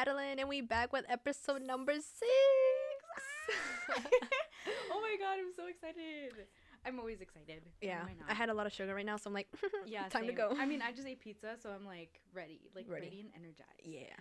Madeline, and we back with episode number six. oh my god, I'm so excited. I'm always excited. yeah? I had a lot of sugar right now, so I'm like, yeah, time to go. I mean, I just ate pizza, so I'm like ready, like Ready. ready, and energized. yeah,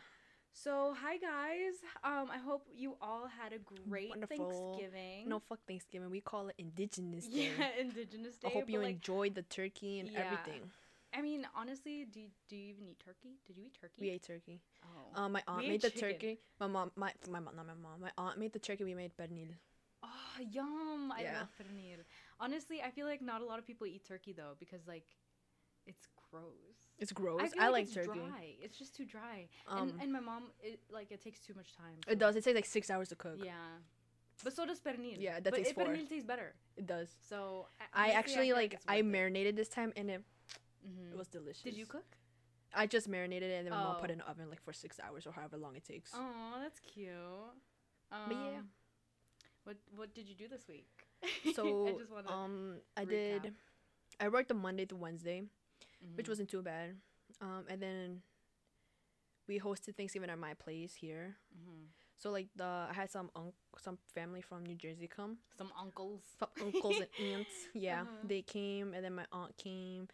So, hi guys. Um, I hope you all had a great Wonderful. Thanksgiving. no fuck Thanksgiving. We call it Indigenous Day. yeah, Indigenous Day. I hope you like, enjoyed the turkey and Yeah. everything. I mean, honestly, do you, do you even eat turkey? Did you eat turkey? We ate turkey. Oh. Um, my aunt We made the chicken. turkey. My mom, my my mom, not my mom. My aunt made the turkey. We made pernil. Oh, yum! I Yeah. love pernil. Honestly, I feel like not a lot of people eat turkey though because like, it's gross. It's gross. I, I, feel like it's turkey. Dry. It's just too dry. Um, and and my mom, it like it takes too much time. it does. It takes like six hours to cook. Yeah. But so does pernil. Yeah, that but takes it- four. pernil tastes better. It does. So I honestly, actually feel like I worth it. marinated this time and it, Mhm. it was delicious. Did you cook? I just marinated it and then my mom put Oh. it in the oven like for six hours or however long it takes. Oh, that's cute. Um, But yeah. What what did you do this week? So I just um, I recap. did. I worked on Monday to Wednesday, which Mhm. wasn't too bad. Um, and then we hosted Thanksgiving at my place here. Mhm. So like the I had some unc some family from New Jersey come, some uncles. some uncles and aunts. Yeah, Uh-huh. they came, and then my aunt came,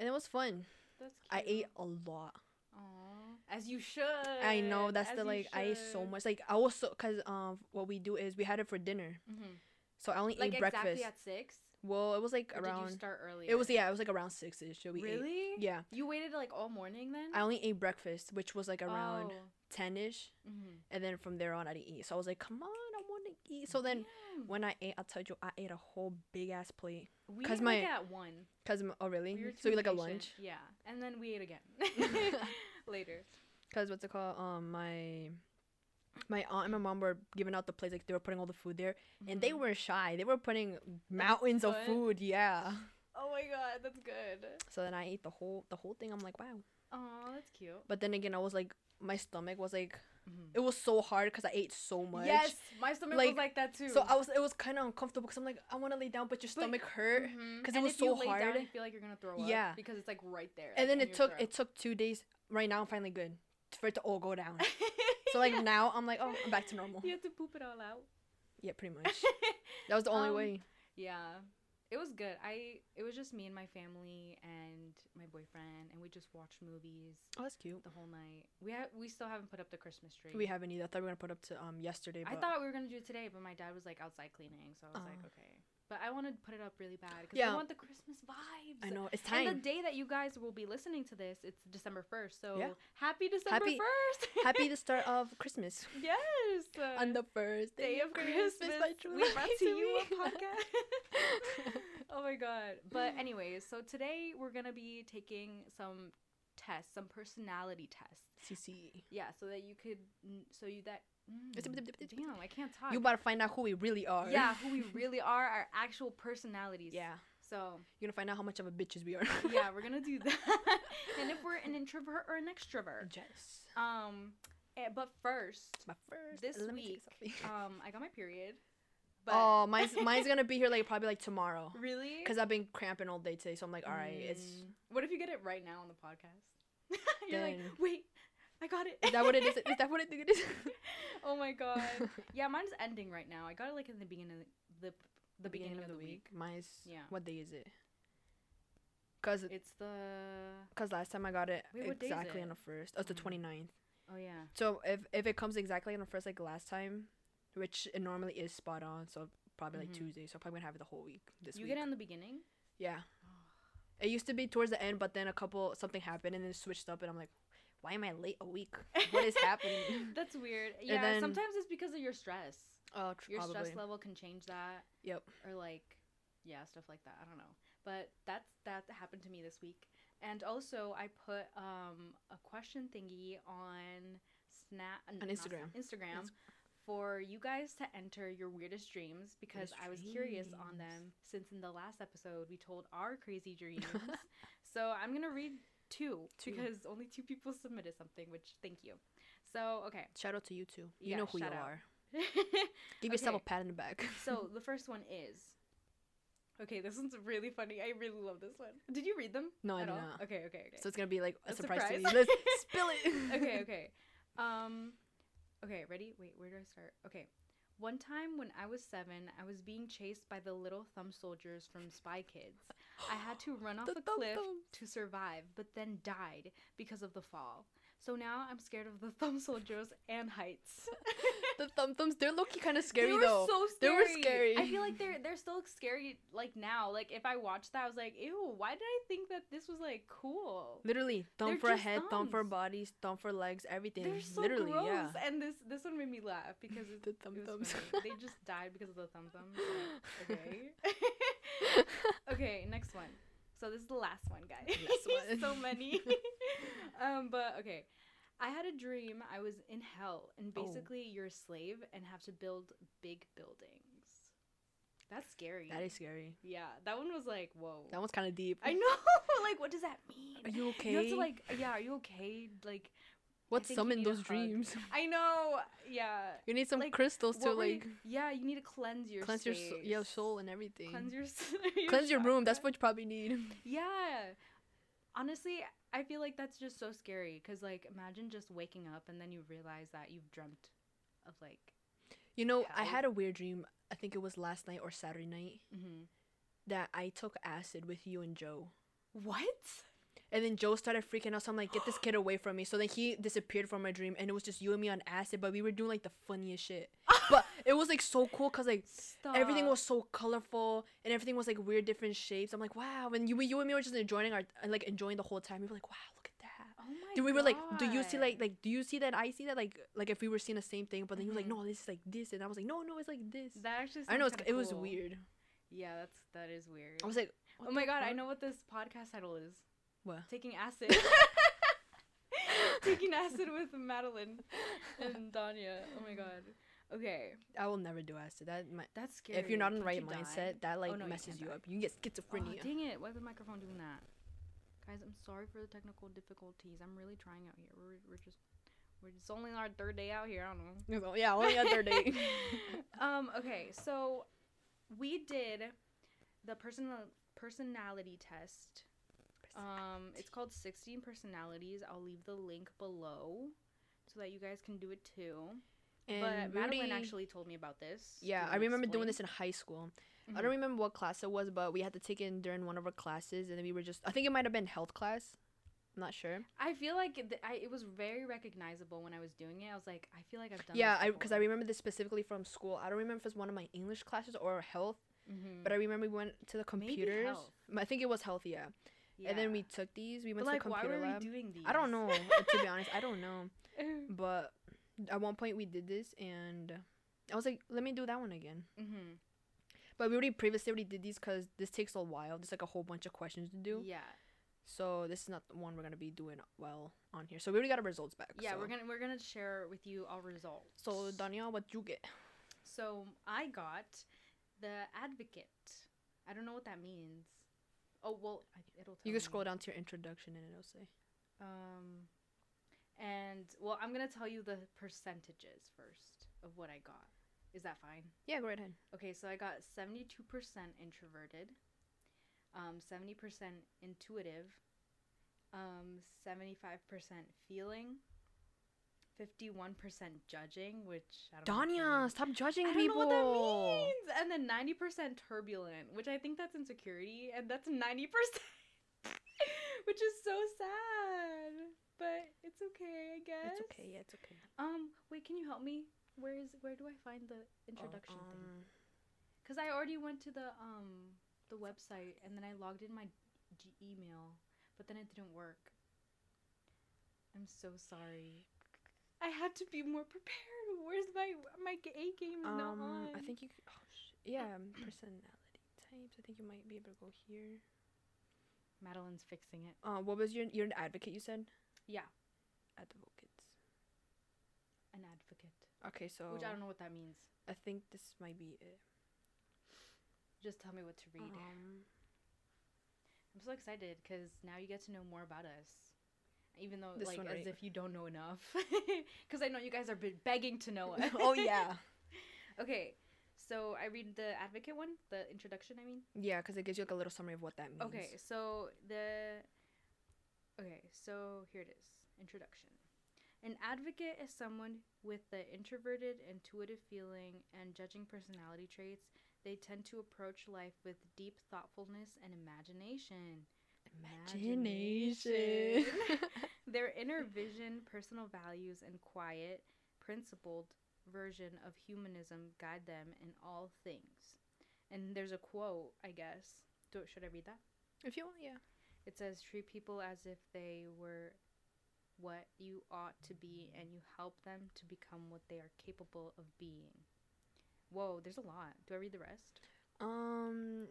and it was fun. That's cute. I ate a lot. Aw, as you should. I know that's as the like I ate so much. Like I was so cause um what we do is we had it for dinner, Mhm. so I only Like ate exactly breakfast. at six. well, it was like Or around. did you start earlier? It was yeah, it was like around six ish. So we ate. really. Yeah, You waited like all morning then. I only ate breakfast, which was like around Oh. ten ish, Mhm. and then from there on I didn't eat. So I was like, come on, to eat. So then Damn. when I ate, I told you I ate a whole big ass plate. we 'cause ate my- like at one. Cause oh really? We so you like a lunch? Yeah, and then we ate again later. Cause what's it called? Um, my my aunt and my mom were giving out the plates, like they were putting all the food there, and they Mhm. were shy. They were putting mountains of food. Yeah. Oh my god, that's good. So then I ate the whole the whole thing. I'm like, wow. Oh, that's cute. But then again, I was like, my stomach was like, Mhm. it was so hard because I ate so much. Yes, my stomach Like, was like that too. So I was, it was kind of uncomfortable because I'm like, I want to lay down, but your But- stomach hurt. Mhm. 'cause it And was if you so lay Down, hard. you feel like you're gonna throw up. Yeah. because it's like right there. And then it took your it took two days. Right now, I'm finally good for it to all go down. so like now, I'm like, oh, I'm back to normal. you have to poop it all out. Yeah, pretty much. That was the only Um, way. Yeah. It was good. I it was just me and my family and my boyfriend and we just watched movies Oh, that's cute. the whole night. We ha- we still haven't put up the Christmas tree. We haven't either. I thought we were gonna put up to um yesterday. I thought we were gonna do it today, but my dad was like outside cleaning, so I was like, okay. But I want to put it up really bad because Yeah. I want the Christmas vibes. I know it's time. And the day that you guys will be listening to this, it's December first. So Yeah. happy December first. Happy the start of Christmas yes. uh, on the first day of Christmas. by we brought to you a podcast. oh my god. But anyways, so today we're gonna be taking some tests, some personality tests. CC. Yeah, so that you could, so you that. It's Mm, damn, I can't talk. You about to find out who we really are. yeah, who we really are, our actual personalities. Yeah. So You're gonna find out how much of a bitches we are. yeah, we're gonna do that. and if we're an introvert or an extrovert. Yes. Um, eh, but first, My first. this let week, um, I got my period. But oh, mine's mine's gonna be here like probably like tomorrow. really? Cause I've been cramping all day today, so I'm like, all right, it's. Mm. What if you get it right now on the podcast? You're like, wait, I got it. Is that what it is? Is that what I think it is? oh my god. Yeah, mine's ending right now. I got it like in the beginning of the the, beginning, of the week. Mine's. Yeah. What day is it? Cause It's the cause last time I got it Wait, what day is exactly it? on the first. Oh, it's the Mm. 29th. oh yeah. So if if it comes exactly on the first like last time, which it normally is spot on, so probably like Mhm. Tuesday. So I'm probably gonna have it the whole week this you week. get it in the beginning. yeah. It used to be towards the end, but then a couple something happened and then it switched up, and I'm like, why am I late a week? What is happening? That's weird. Yeah, then- sometimes it's because of your stress. Oh, tr- Your probably. stress level can change that. Yep. Or like, yeah, stuff like that. I don't know. But that's that happened to me this week. And also, I put um a question thingy on Snap On Instagram. Instagram Ins- for you guys to enter your weirdest dreams because Weirdest I was curious on them since in the last episode we told our crazy dreams. so I'm gonna read two, Two. because only two people submitted something, which thank you. So okay. Shout out to you too. You Yeah, know who you out. are. Give yourself a pat in the back. so the first one is Okay, this one's really funny. I really love this one. Did you read them? No, I at did all? not. Okay, okay, okay. So it's gonna be like a, A surprise, to surprise? me. Let's spill it. okay, okay. Um, okay, ready? Wait, where do I start? Okay. One time when I was seven, I was being chased by the little thumb soldiers from Spy Kids. I had to run off The a cliff to survive, but then died because of the fall. So now I'm scared of the thumb soldiers and heights. the thumb thumbs, they're looking kind of scary they were though. so They scary. were scary. I feel like they're they're still scary like now. Like if I watched that, I was like, ew, why did I think that this was like cool? Literally, thumb They're for a head, thumb for thumbs. bodies, thumb for legs, everything. They're so Literally, gross. yeah. And this this one made me laugh because it, The thumb thumbs. they just died because of the thumb thumbs. Like, okay. okay, next one. So this is the last one, guys. Last one. so many. um, but okay. I had a dream I was in hell and Oh. basically you're a slave and have to build big buildings. That's scary. That is scary. Yeah, that one was like, whoa. That one's kind of deep. I know. like, what does that mean? Are you okay? You have to like, yeah. Are you okay? Like, what think you summoned those dreams? I know. Yeah. You need some Like, crystals to were you- like yeah, you need to cleanse your cleanse your soul, space. your soul and everything. Cleanse your, s- Cleanse your room. That's what you probably need. Yeah. Honestly, I feel like that's just so scary because, like, imagine just waking up and then you realize that you've dreamt of, like, You know, I had a weird dream. I think it was last night or Saturday night mm-hmm. that I took acid with you and Joe. what? And then Joe started freaking out. So I'm like, get this kid away from me. So then he disappeared from my dream. And it was just you and me on acid. But we were doing like the funniest shit. but it was like so cool because like Stop. everything was so colorful and everything was like weird different shapes. I'm like, wow. And you, you and me were just enjoying our, like enjoying the whole time. We were like, wow, look at that. Oh my god. Do we were like, do you see like like do you see that I see that like like if we were seeing the same thing? But then he was like, Mhm. no, this is like this, and I was like, no, no, it's like this. that actually? I know it's, kinda it was weird. Yeah, that's that is weird. I was like, oh my god, I know what this podcast title is. What? Taking acid. Taking acid with Madeline and Danya. Oh my god. Okay, I will never do acid. That might, that's scary. if you're not in the right you die? mindset, that like no, messes can't you, up. You get Oh, schizophrenia. dang it! Why is the microphone doing that? Guys, I'm sorry for the technical difficulties. I'm really trying out here. We're, we're just we're just only on our third day out here. I don't know. Yeah, only other day. um. Okay. So we did the personal personality test. Um. It's called 16 personalities. I'll leave the link below so that you guys can do it too. and but we Madeline actually told me about this. Yeah, I remember doing this in high school. I Mhm. don't remember what class it was, but we had to take it during one of our classes, and then we were just. I think it might have been health class. I'm not sure. I feel like it, I, it was very recognizable when I was doing it. I was like, I feel like I've done. Yeah, this I because I remember this specifically from school. I don't remember if it was one of my English classes or health, Mhm. but I remember we went to the computers. I think it was health, yeah. And then we took these. We But went like, to the why computer were lab. we doing these? I don't know. to be honest, I don't know. mm-hmm. But at one point we did this, and I was like, let me do that one again. But we already previously already did these because this takes a while. There's like a whole bunch of questions to do. Yeah, So this is not the one we're gonna be doing well on here. So we already got our results back. yeah. so. We're gonna we're gonna share with you our results. So Danielle, what you get? So I got the advocate. I don't know what that means. Oh well, I, it'll. Tell You me. can scroll down to your introduction and it'll say. Um, and well, I'm gonna tell you the percentages first of what I got. Is that fine? Yeah, go right ahead. Okay, so I got 72% introverted, um, 70% intuitive, um, 75% feeling, 51% judging, which I don't know Danya, what stop judging. I people. don't know what that means. And then 90% turbulent, which I think that's insecurity, and that's 90%, which is so sad. But it's okay, I guess. It's okay. Yeah, it's okay. Um, wait, can you help me? Where is where do I find the introduction Oh, thing? um, Cause I already went to the um the website and then I logged in my G- email, but then it didn't work. I'm so sorry. I had to be more prepared. Where's my my g- A game is not um, on? I think you. c- Oh, sh- yeah, um, personality types. I think you might be able to go here. Madeline's fixing it. Uh, what was your you're an advocate? You said Yeah, advocates. an advocate. Okay, so Which I don't know what that means. I think this might be it. Just tell me what to read. Um, I'm so excited because now you get to know more about us. Even though, This like, one, as if you don't know enough. Because I know you guys are be- begging to know oh yeah, okay, so I read the advocate one, the introduction, I mean. yeah, because it gives you like a little summary of what that means. Okay, so the. Okay, so here it is. Introduction. An advocate is someone with the introverted, intuitive feeling, and judging personality traits. They tend to approach life with deep thoughtfulness and imagination. Imagination. Their inner vision, personal values, and quiet, principled version of humanism guide them in all things. And there's a quote, I guess. Do, should I read that? if you want, yeah. It says, treat people as if they were what you ought to be, and you help them to become what they are capable of being. Whoa, there's a lot. Do I read the rest? Um.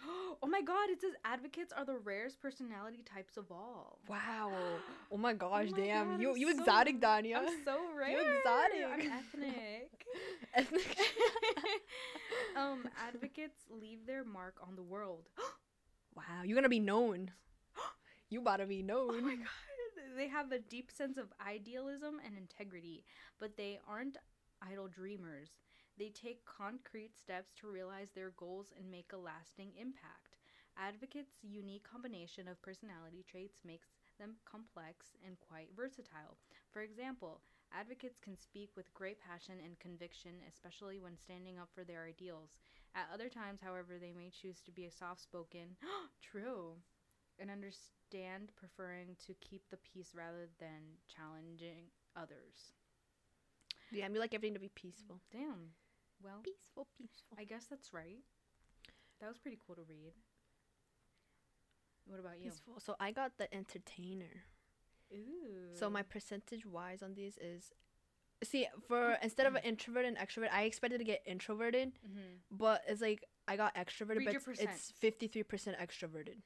oh my god, it says advocates are the rarest personality types of all. Wow. Oh my gosh, my damn. God, you I'm you so- exotic, Danya. I'm so rare. You're exotic. I'm ethnic. Ethnic. um, advocates leave their mark on the world. wow, you're gonna be known. you about to be known. Oh my god. They have a deep sense of idealism and integrity, but they aren't idle dreamers. They take concrete steps to realize their goals and make a lasting impact. Advocates' unique combination of personality traits makes them complex and quite versatile. For example, advocates can speak with great passion and conviction, especially when standing up for their ideals. At other times, however, they may choose to be a soft spoken, true, and understand preferring to keep the peace rather than challenging others. Yeah, we like everything to be peaceful. Damn. Well, Peaceful, peaceful. I guess that's right. That was pretty cool to read. What about you? Peaceful. So I got the entertainer. Ooh. So my percentage wise on these is see for instead of an introvert and extrovert, I expected to get introverted, hmm but it's like I got extroverted, Read but it's fifty three percent extroverted.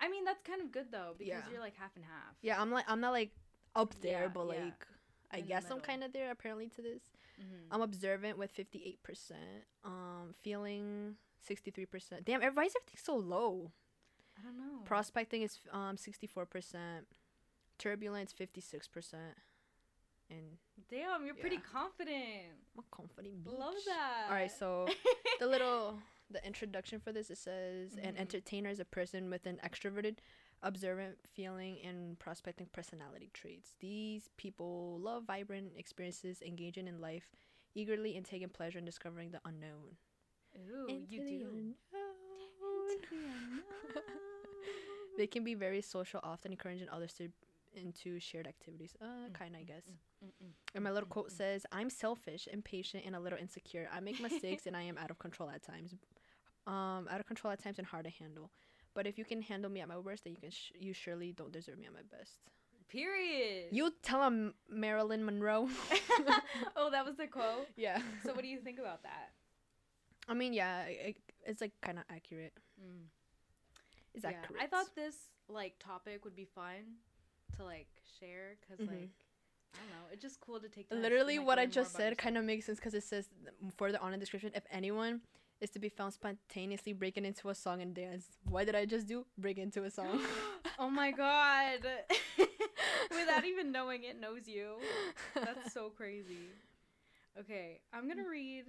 I mean, that's kind of good though because Yeah. you're like half and half. Yeah, I'm like I'm not like up there, Yeah, but yeah. like I In guess I'm kind of there apparently to this. Mm-hmm. I'm observant with fifty eight percent. Um, feeling sixty three percent. Damn, ev- why is everything so low? I don't know. Prospecting is um sixty four percent. Turbulence fifty six percent. And Damn, you're pretty confident. I'm a confident Love that. All right, so the little the introduction for this it says an Mhm. entertainer is a person with an extroverted observant feeling and prospecting personality traits these people love vibrant experiences engaging in life eagerly and taking pleasure in discovering the unknown Ooh, Into you the do. unknown. Into the unknown. they can be very social often encouraging others to into shared activities uh Mm, kind i mm, guess mm, mm, and my little mm, quote mm. says, I'm selfish, impatient, and a little insecure. I make mistakes and I am out of control at times. Um, out of control at times and hard to handle. But if you can handle me at my worst, then you can sh- you surely don't deserve me at my best. Period. You tell him Marilyn Monroe. oh, that was the quote. yeah. So, what do you think about that? I mean, yeah, it, it's like kind of accurate. Mm. that Yeah. I thought this like topic would be fun to like share because Mhm. like I don't know, it's just cool to take. literally and, like, what I just said kind of makes sense because it says th- further on in the description if anyone is to be found spontaneously breaking into a song and dance. What did I just do? Break into a song. oh my god! Without even knowing it knows you. That's so crazy. Okay, I'm gonna read.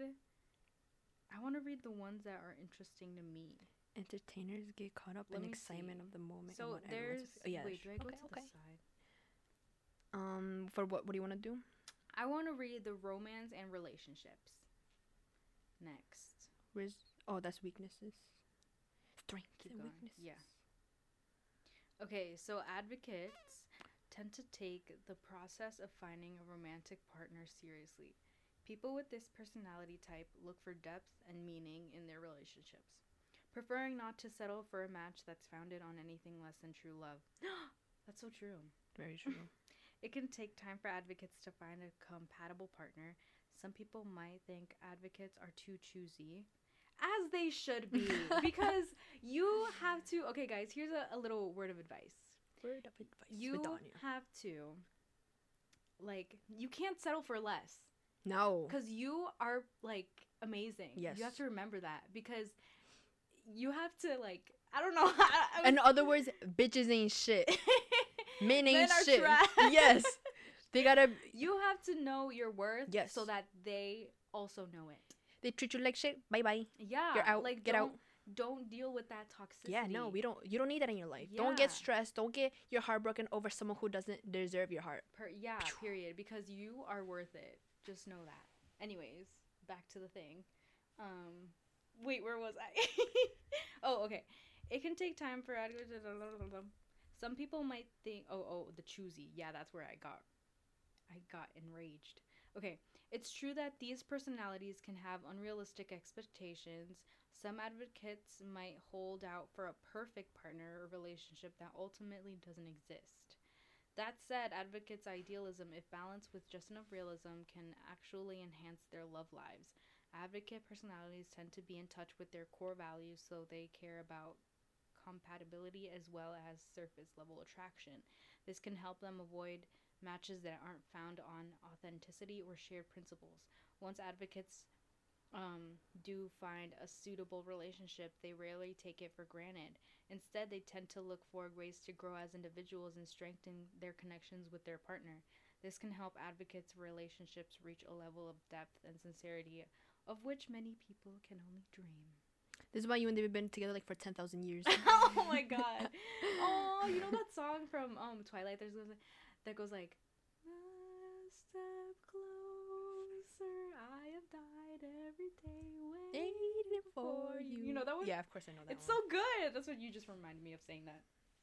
I want to read the ones that are interesting to me. Entertainers get caught up Let in excitement see. of the moment. So to there's. oh, yeah, wait, do I go okay, to okay. the side? Um, for what? What do you want to do? I want to read the romance and relationships. Next. Where's? Oh, that's weaknesses. Strengths Keep and going. weaknesses. Yeah. Okay, so advocates tend to take the process of finding a romantic partner seriously. People with this personality type look for depth and meaning in their relationships, preferring not to settle for a match that's founded on anything less than true love. that's so true. Very true. It can take time for advocates to find a compatible partner. Some people might think advocates are too choosy, as they should be, because you have to. Okay, guys, here's a, a little word of advice. Word of advice. You have to, like, you can't settle for less No. because you are like amazing. yes you have to remember that because you have to like. I don't know. I, I In other words, bitches ain't shit. Men ain't shit. Yes. They gotta. you have to know your worth Yes. so that they also know it. They treat you like shit. Bye bye. Yeah, You're out. Like Get out. don't- deal with that toxicity. Yeah, no, we don't. You don't need that in your life. Don't get stressed. Don't get your heart broken over someone who doesn't deserve your heart. Per- yeah, Phew. period. Because you are worth it. Just know that. Anyways, back to the thing. Um, wait, where was I? oh, okay. It can take time for some people might think. Oh, oh, the choosy. Yeah, that's where I got. I got enraged. Okay, it's true that these personalities can have unrealistic expectations. Some advocates might hold out for a perfect partner or relationship that ultimately doesn't exist. That said, advocates' idealism, if balanced with just enough realism, can actually enhance their love lives. Advocate personalities tend to be in touch with their core values, so they care about compatibility as well as surface level attraction. This can help them avoid matches that aren't found on authenticity or shared principles. Once advocates um, do find a suitable relationship, they rarely take it for granted. Instead, they tend to look for ways to grow as individuals and strengthen their connections with their partner. This can help advocates' relationships reach a level of depth and sincerity of which many people can only dream. This is why you and they've been together like for ten thousand years. oh my god. Oh, you know that song from um Twilight? There's that goes like, "A step closer, I have died every day waiting for you." You know that one? Yeah, of course I know that. It's so good. That's what you just reminded me of saying that,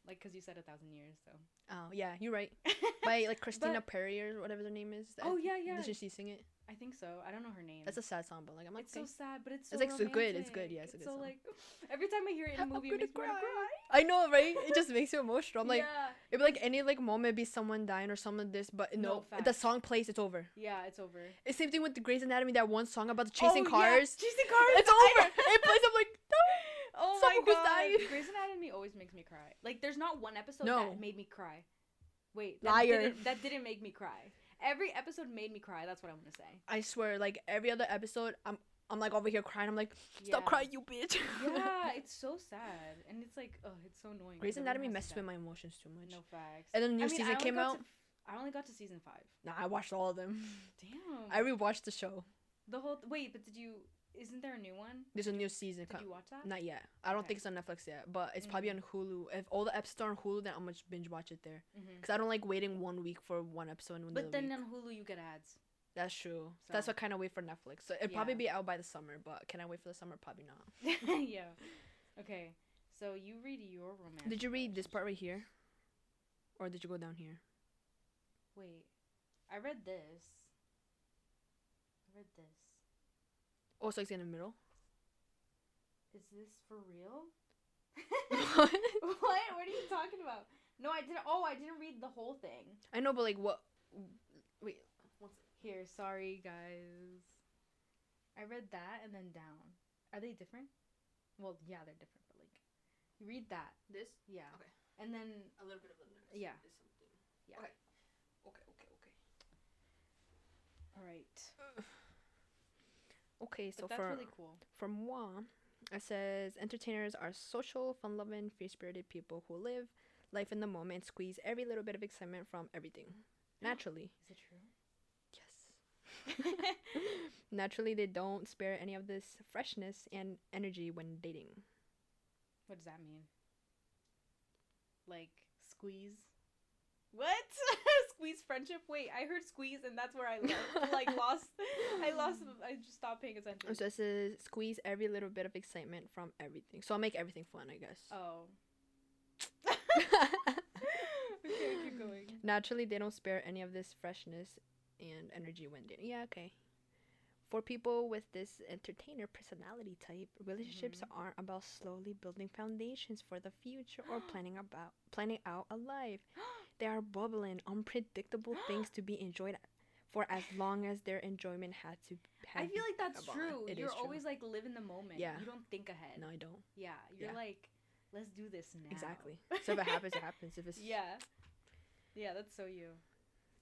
like, cause you said a thousand years. So. Oh yeah, you're right. By like Christina Perri or whatever their name is. Oh, yeah, yeah. Did she sing it? I think so. I don't know her name. That's a sad song, but like I'm like, it's so sad, but it's so It's, like, so good. It's romantic. good. Yeah, it's a good so song. like every time I hear it in a I'm movie, it gonna makes me cry. cry. I know, right? It just makes you emotional. I'm like, yeah, it'd be like any like moment, be someone dying or someone this, but No, no, the song plays, it's over. yeah, it's over. It's same thing with the Grey's Anatomy. That one song about the chasing Oh, yeah, cars. Chasing cars. It's over. it plays. I'm like, No, Oh my god. dying. Grey's Anatomy always makes me cry. Like there's not one episode No. that made me cry. Wait, that Liar. Didn't, that didn't make me cry. Every episode made me cry. That's what I want to say. I swear, like every other episode, I'm I'm like over here crying. I'm like, stop Yeah. crying, you bitch. yeah, it's so sad, and it's like, oh, it's so annoying. Grey's Anatomy messed with my emotions too much. No facts. And then the new I mean, season came out. to I only got to season five. Nah, I watched all of them. Damn. I rewatched the show. the whole. Wait, but did you? Isn't there a new one? There's a new season. Did you watch that? Not yet. I don't Okay. think it's on Netflix yet, but it's probably on Hulu. If all the episodes are on Hulu, then I'm gonna binge watch it there. hmm Cause I don't like waiting one week for one episode and But then week. on Hulu you get ads. That's true. That's So- what kind of wait for Netflix. So it'd probably be out by the summer, but can I wait for the summer? Probably not. yeah. Okay. So you read your romance. Did you read this part right here, or did you go down here? Wait, I read this. I read this. Oh, so it's in the middle. Is this for real? What? what? What are you talking about? No, I didn't. Oh, I didn't read the whole thing. I know, but like what? Wait. Here, sorry guys. I read that and then down. Are they different? Well, yeah, they're different, but like, you read that. This Yeah. Okay. And then a little bit of the next. Yeah. Is something. Yeah. Okay. Okay. Okay. Okay. all right. Okay. So that's for really cool. for moi, it says entertainers are social, fun-loving, free-spirited people who live life in the moment, squeeze every little bit of excitement from everything. Naturally, Is it true? yes. Naturally, they don't spare any of this freshness and energy when dating. what does that mean? Like squeeze? What? squeeze friendship? Wait, I heard squeeze and that's where I like lost. I lost. I just stopped paying attention. So it says squeeze every little bit of excitement from everything. So I'll make everything fun, I guess. Oh. okay, keep going. Naturally, they don't spare any of this freshness and energy when dating. Yeah, okay. For people with this entertainer personality type, relationships Mhm. aren't about slowly building foundations for the future or planning about planning out a life. They are bubbling, unpredictable things to be enjoyed for as long as their enjoyment had to. I feel like that's true. It You're is true. always like live in the moment. Yeah. You don't think ahead. no, I don't. Yeah. You're Yeah. like, let's do this now. Exactly. So if it happens, it happens. If it's yeah. Yeah, that's so you.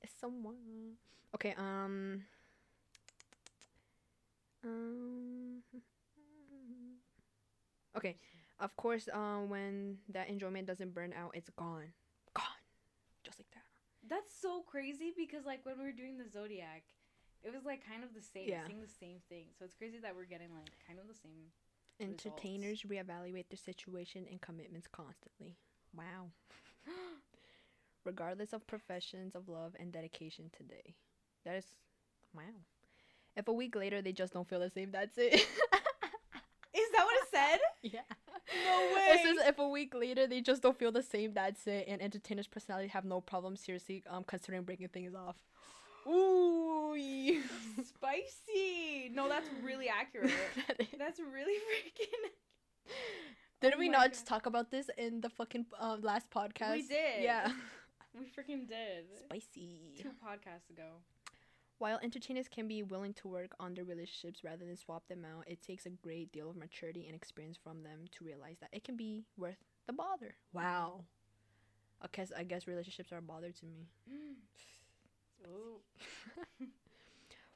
It's someone. Okay, um. Um. Okay, of course, um, when that enjoyment doesn't burn out, it's. Gone. Just like that. That's so crazy because like when we were doing the zodiac, it was like kind of the same, Yeah. saying the same thing. So it's crazy that we're getting like kind of the same. results. Entertainers reevaluate their situation and commitments constantly. Wow. Regardless of professions of love and dedication today. That is wow. If a week later they just don't feel the same, that's it. Is that what it said? yeah. No way. It says if a week later they just don't feel the same, that's it. And entertainers' personality have no problem seriously um considering breaking things off. Ooh. Spicy. No, that's really accurate. That's really freaking. Didn't Oh we not God. just talk about this in the fucking um, last podcast? We did. Yeah. We freaking did. Spicy. Two podcasts ago. While entertainers can be willing to work on their relationships rather than swap them out, it takes a great deal of maturity and experience from them to realize that it can be worth the bother. Wow. I guess I guess relationships are a bother to me.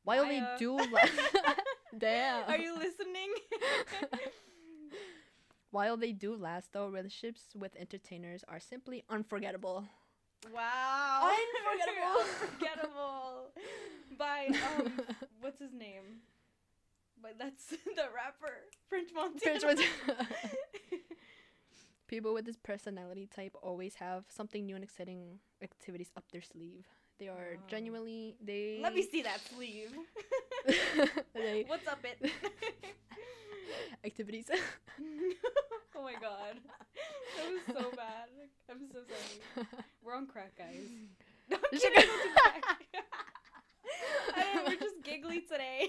While Maya. they do Damn. Are you listening? While they do last though, relationships with entertainers are simply unforgettable. Wow. Unforgettable. Unforgettable. By um, what's his name? But that's the rapper French Montana. French Montana. People with this personality type always have something new and exciting activities up their sleeve. They are Wow. genuinely they Let me see that sleeve. What's up, it? Activities. oh my god, that was so bad. I'm so sorry. We're on crack, guys. No, I'm kidding, should- don't do crack. I don't know, we're just giggly today.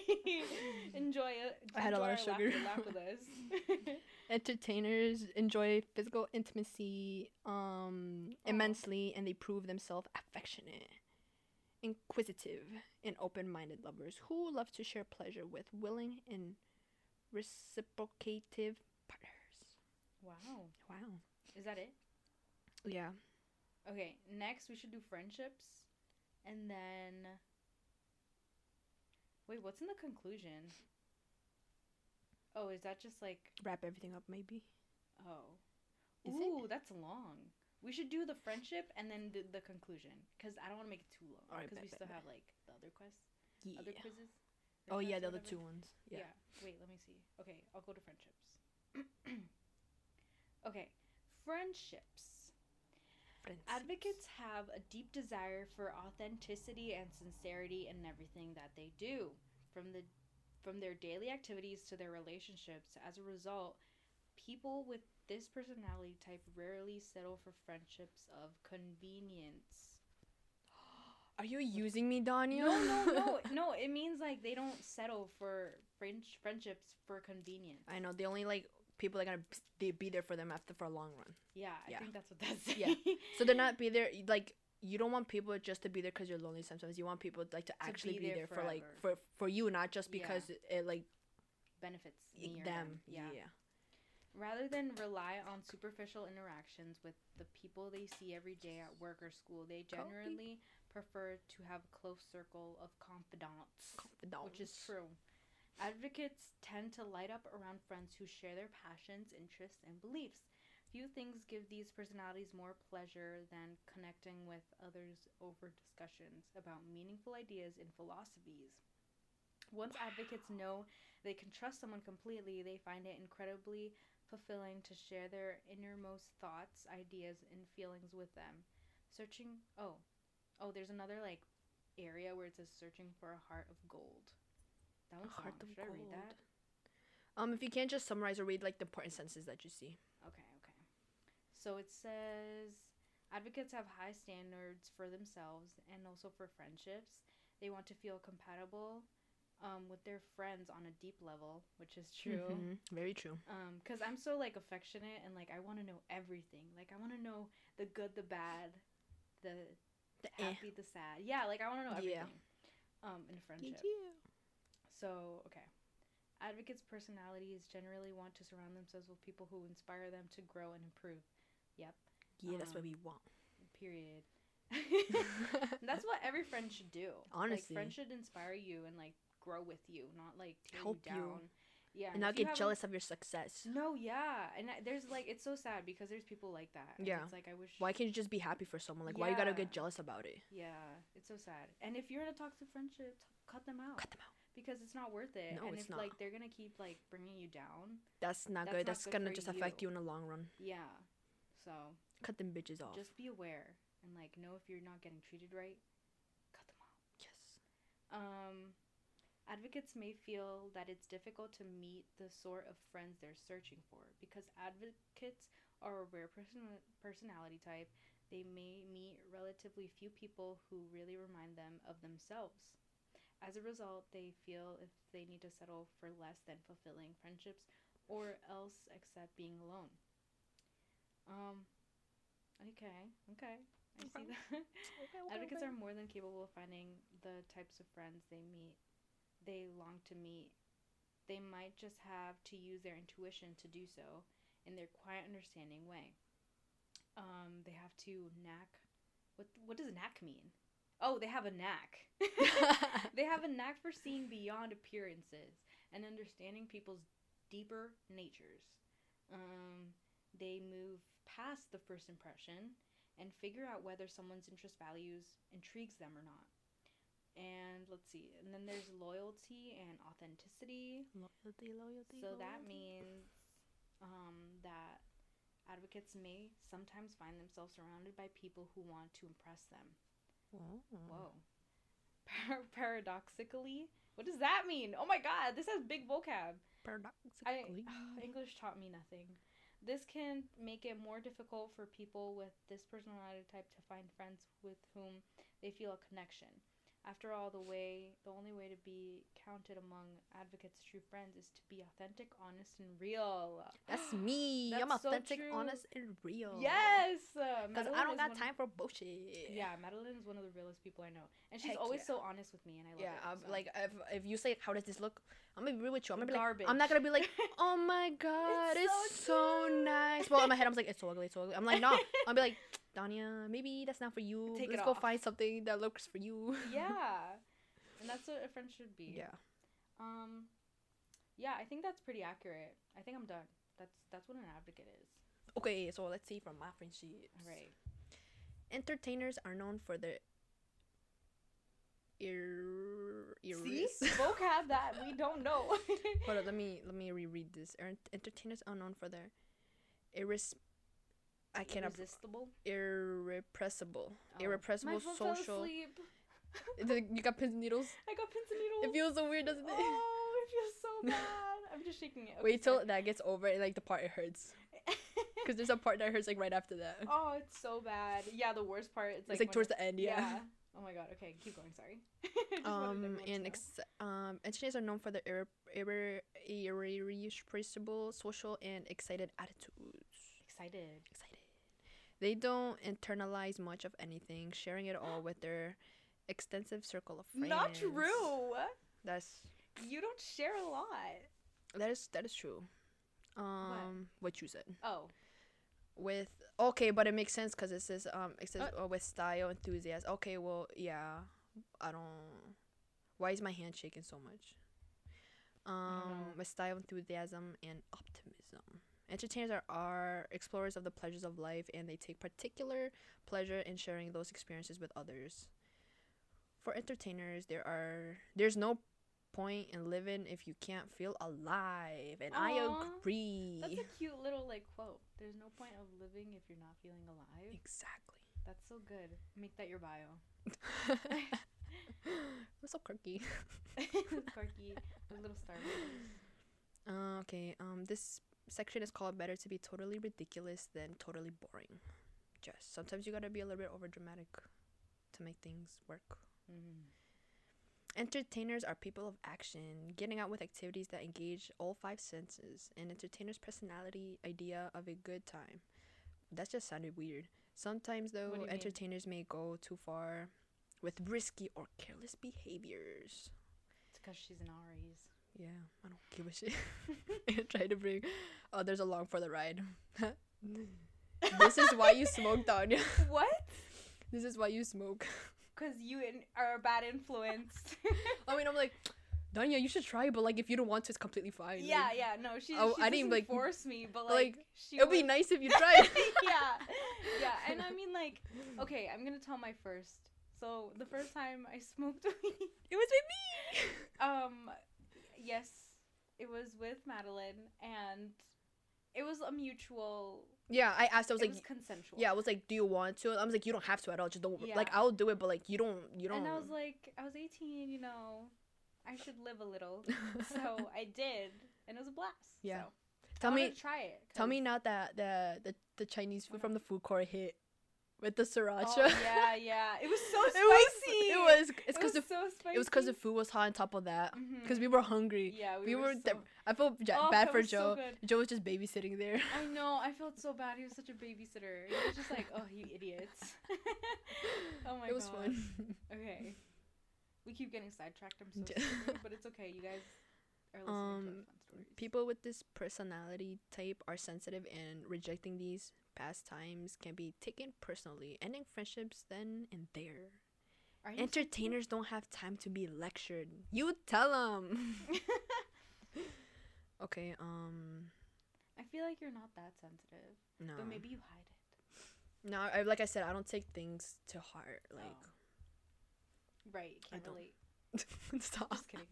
Enjoy it. I had a lot of sugar. Laugh, laugh with us. Entertainers enjoy physical intimacy um Aw. immensely and they prove themselves affectionate, inquisitive, and open-minded lovers who love to share pleasure with willing and reciprocative partners. wow, Wow. is that it? Yeah. Okay, next we should do friendships, and then. Wait, what's in the conclusion? Oh, is that just like Wrap everything up maybe. Oh. Is it? Ooh, that's long. We should do the friendship and then the, the conclusion because I don't want to make it too long because we bet, still bet, have like the other quests, Yeah. other quizzes. Oh yeah, the other two ones. Yeah. Yeah. Wait, let me see. Okay, I'll go to friendships. okay, friendships. Friends. Advocates have a deep desire for authenticity and sincerity in everything that they do, from the from their daily activities to their relationships. As a result, people with this personality type rarely settle for friendships of convenience. Are you using me, Daniel? No, no, no, no. It means like they don't settle for friend- friendships for convenience. I know. They only like people that are gonna they be there for them after for a long run. Yeah, I Yeah. think that's what that's saying. Yeah. So they're not be there like you don't want people just to be there because you're lonely. Sometimes you want people like to actually be be, there there, for like for for you, not just Yeah. because it, like Benefits or them. Yeah. yeah. Rather than rely on superficial interactions with the people they see every day at work or school, they generally prefer to have a close circle of confidants, which is true. Advocates tend to light up around friends who share their passions, interests, and beliefs. Few things give these personalities more pleasure than connecting with others over discussions about meaningful ideas and philosophies. Once advocates know they can trust someone completely, they find it incredibly fulfilling to share their innermost thoughts, ideas, and feelings with them. Searching, oh, oh, there's another like area where it says searching for a heart of gold. That one's heart long. of Should I read gold. that? Um, if you can't just summarize or read like the important sentences that you see. Okay, okay. So it says advocates have high standards for themselves and also for friendships. They want to feel compatible um, with their friends on a deep level, which is true. Mhm. Very true. Um, cause I'm so like affectionate and like I want to know everything. Like I want to know the good, the bad, the The eh. happy, the sad. Yeah, like I want to know everything. Yeah. Um, in a friendship. So, okay. Advocates' personalities generally want to surround themselves with people who inspire them to grow and improve. Yep. Yeah, that's what Um, we want. Period. that's what every friend should do. Honestly. like, friends should inspire you and like grow with you, not like tear Help you you. Yeah, and not you get jealous of your success. No, yeah, and I, there's like it's so sad because there's people like that. Yeah. it's like I wish. Why can't you just be happy for someone? Like, why you gotta get jealous about it? Yeah, it's so sad. And if you're in a toxic friendship, t- cut them out. Cut them out. because it's not worth it. No, and it's if not. like they're gonna keep like bringing you down, That's not That's good. not That's good gonna just affect you. you in the long run. yeah. So Cut them bitches off. just be aware and like know if you're not getting treated right, cut them off. yes. Um, advocates may feel that it's difficult to meet the sort of friends they're searching for because advocates are a rare person- personality type. They may meet relatively few people who really remind them of themselves. As a result, they feel if they need to settle for less than fulfilling friendships or else accept being alone. Um, okay, okay. I see Okay. that. Advocates are more than capable of finding the types of friends they meet, they long to meet. They might just have to use their intuition to do so in their quiet, understanding way. Um, they have to knack. What what does knack mean? Oh, they have a knack. they have a knack for seeing beyond appearances and understanding people's deeper natures. Um, they move past the first impression and figure out whether someone's interest values intrigues them or not. And let's see, and then there's loyalty and authenticity. loyalty, loyalty. So that means um, that advocates may sometimes find themselves surrounded by people who want to impress them. Oh. Whoa. Par- paradoxically, what does that mean? Oh my god, this has big vocab. Paradoxically. I English taught me nothing. This can make it more difficult for people with this personality type to find friends with whom they feel a connection. After all, the way the only way to be counted among advocates' true friends is to be authentic, honest, and real. That's me. I'm That's so authentic, honest, and real. Yes, uh, Because I don't got time for bullshit. Yeah, Madeline is one of the realest people I know, and she's Heck always yeah. so honest with me, and I love Yeah, it. I'm, so. like if if you say how does this look, I'm gonna be real with you. I'm gonna be Garbage. like, I'm not gonna be like, oh my god, It's it's, so so, nice. Well, in my head, I'm like, it's so ugly, it's so ugly. I'm like, no. I'll be like, Danya, maybe that's not for you. Take Let's go off." find something that looks for you. yeah, and that's what a friend should be. Yeah. Um, yeah, I think that's pretty accurate. I think I'm done. That's that's what an advocate is. Okay, so let's see from my friend sheet. All right. Entertainers are known for their ear See, ears. vocab that we don't know. Hold on, let me let me reread this. Er- Entertainers are known for their irres. I cannot. Irresistible. Irrepressible. Oh. Irrepressible My phone fell social. you got pins and needles. I got pins and needles. It feels so weird, doesn't it? Oh, it feels so bad. I'm just shaking it. Okay, Wait till sorry. that gets over, and like the part it hurts, because there's a part that hurts like right after that. oh, it's so bad. Yeah, the worst part. It's like, it's like towards the end, yeah. Oh my god. Okay, keep going. Sorry. Um, and ex- um, entertainers are known for their irre- irre- irrepressible social and excited attitudes. excited. Excited. They don't internalize much of anything, sharing it all with their extensive circle of friends. Not true. That's You don't share a lot. that is that is true. Um, what, you said Oh. with okay, but it makes sense because it says um it says Uh. uh, with style enthusiasm. Okay, well yeah, I don't. Why is my hand shaking so much? Um, with style, enthusiasm, and optimism. Entertainers are, are explorers of the pleasures of life, and they take particular pleasure in sharing those experiences with others. For entertainers, there are there's no point in living if you can't feel alive, and I agree. That's a cute little like quote. There's no point of living if you're not feeling alive. exactly. That's so good. Make that your bio. That's so quirky. Quirky. with little star. Uh, okay. Um, this section is called "Better to be totally ridiculous than totally boring." Just sometimes you gotta be a little bit over dramatic to make things work. Mhm. Entertainers are people of action, getting out with activities that engage all five senses. An entertainer's personality idea of a good time. That just sounded weird. Sometimes, though, you mean? entertainers may go too far with risky or careless behaviors. It's because she's an Aries. Yeah, I don't give a shit. Try to bring others along for the ride. this is why you smoke, Tanya. what? This is why you smoke. Because you in- are a bad influence. I mean, I'm like, Danya, you should try, but like, if you don't want to, it's completely fine. yeah, Like, yeah. No, she. Oh, she I didn't, like- force me, but like, like, she. it would be nice if you tried. yeah, yeah. And I mean, like, okay, I'm gonna tell my first So the first time I smoked weed, It was with me. um, yes, it was with Madeline, and it was a mutual. Yeah, I asked. I was it like, was consensual. yeah, I was like, do you want to? I was like, you don't have to at all. Just don't. Yeah. Like, I'll do it, but like, you don't. You don't. And I was like, I was 18, you know, I should live a little. so I did, and it was a blast. Yeah. So tell me, try it. tell me not that the the the Chinese food from the food court hit with the sriracha. Oh, yeah, yeah. It was so it spicy. was. It was. It's It because was the so spicy. it was because the food was hot on top of that. Because Mhm. we were hungry. Yeah, we, were. so- I felt ja- Oh, bad for was so Joe. Joe was just babysitting there. I know. I felt so bad. He was such a babysitter. He was just like, oh, you idiots. oh my god. it was god. fun. Okay. We keep getting sidetracked. I'm so sorry, but it's okay. You guys are listening to Um, fun stories. People with this personality type are sensitive and rejecting these pastimes can be taken personally, ending friendships then and there. Entertainers don't have time to be lectured. You tell them. okay, um, I feel like you're not that sensitive, no. but maybe you hide it. No, I, like I said, I don't take things to heart. Like, Right. I Can't don't. relate. stop. Just kidding.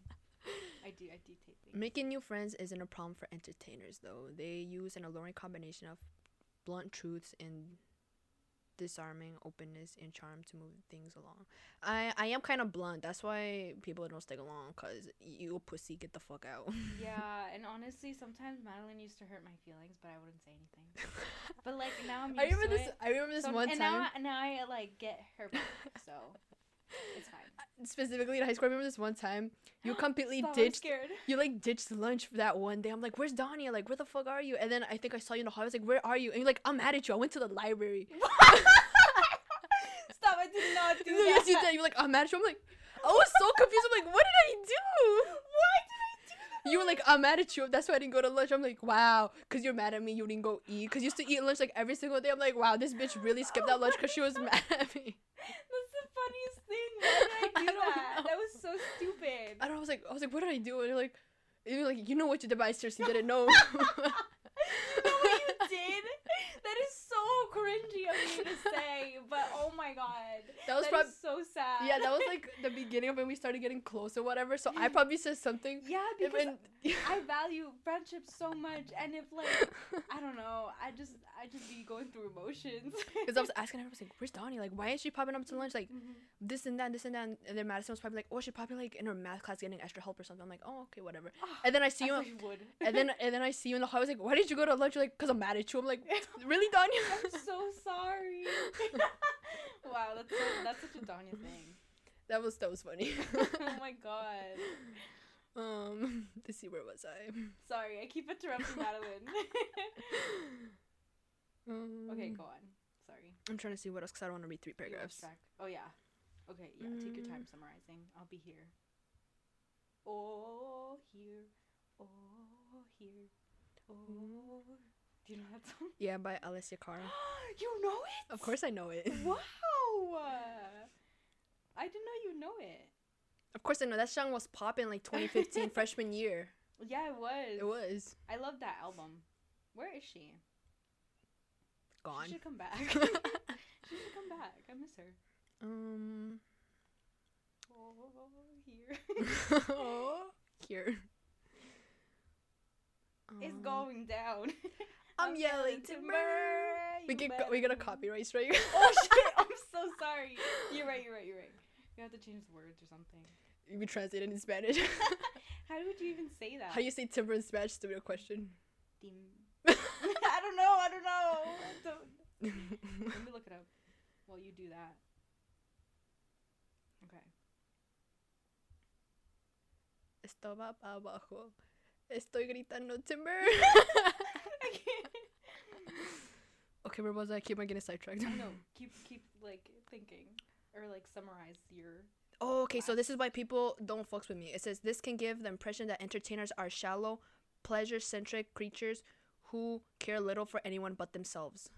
I do. I do take things. Making new friends isn't a problem for entertainers, though. They use an alluring combination of blunt truths and disarming openness and charm to move things along. I I am kind of blunt. That's why people don't stick along, cause you a pussy, get the fuck out. Yeah, and honestly, sometimes Madeline used to hurt my feelings, but I wouldn't say anything. But like now I'm used I remember to this. it. I remember this So- one and time. now, I- now I like get her back, so it's fine. specifically in high school, I remember this one time you completely Stop, I'm ditched. scared. You like ditched lunch for that one day. I'm like, "Where's Danya? Like, where the fuck are you?" And then I think I saw you in the hall. I was like, "Where are you?" And you're like, "I'm mad at you. I went to the library." Stop! I did not do yes, that. you did. You're like, "I'm mad at you." I'm like, I was so confused. I'm like, "What did I do?" Why did I do that? You were like, I'm mad at you. That's why I didn't go to lunch. I'm like, wow, because you're mad at me. You didn't go eat. Because you used to eat lunch like every single day. I'm like, wow, this bitch really skipped that lunch because she was mad at me. That's the funniest. Oh Why did I I do don't that? know. That was so stupid. I don't. I was like, I was like, what did I do? And you're like, you're like, you know what you did, but I seriously didn't know. you know what you did? That is so cringy of me to say, but oh my god. that was That is so sad. Yeah, that was like the beginning of when we started getting close or whatever. So I probably said something. Yeah, because I value friendship so much, and if like I don't know, I just I just be going through emotions. Because I was asking her, I was like, "Where's Danya? Like, why is she popping up to lunch? Like, Mhm. this and that, this and that." And then Madison was probably like, "Oh, she's probably like in her math class getting extra help or something." I'm like, "Oh, okay, whatever." And then I see I you, and then and then I see you in the hall. I was like, "Why did you go to lunch?" You're like, "Cause I'm mad at you." I'm like, "Really, Danya?" I'm so sorry. wow, that's so, that's such a Danya thing. that was that was funny. oh my god. um, let's see, where was I? Sorry, I keep interrupting Madeline. Um, okay, go on. Sorry. I'm trying to see what else because I don't want to read three paragraphs. abstract. Oh yeah. Okay, yeah. Take your time summarizing. I'll be here. Oh here, oh here, oh. Do you know that song? Yeah, by Alessia Cara. you know it? Of course, I know it. Wow. I didn't know you know it. Of course, I know that song was popping like 2015 freshman year. Yeah, it was. It was I love that album. Where is she? gone. She should come back. she should come back. I miss her. um, Oh, here. here. it's going down. I'm yelling timber. We get we got a copyright strike. Oh shit! I'm so sorry. You're right. You're right. You're right. You have to change the words or something. we translate it in Spanish. How would you even say that? How do you say timber in Spanish? real question. Tim- I don't know. I don't know. Don't- Let me look it up while you do that. Okay. Esto va para abajo. Estoy gritando timber. I can't. Okay, where was I? Keep on getting sidetracked. I know. Keep keep like thinking or like summarize your. Oh, okay. So this is why people don't fucks with me. It says this can give the impression that entertainers are shallow, pleasure-centric creatures who care little for anyone but themselves.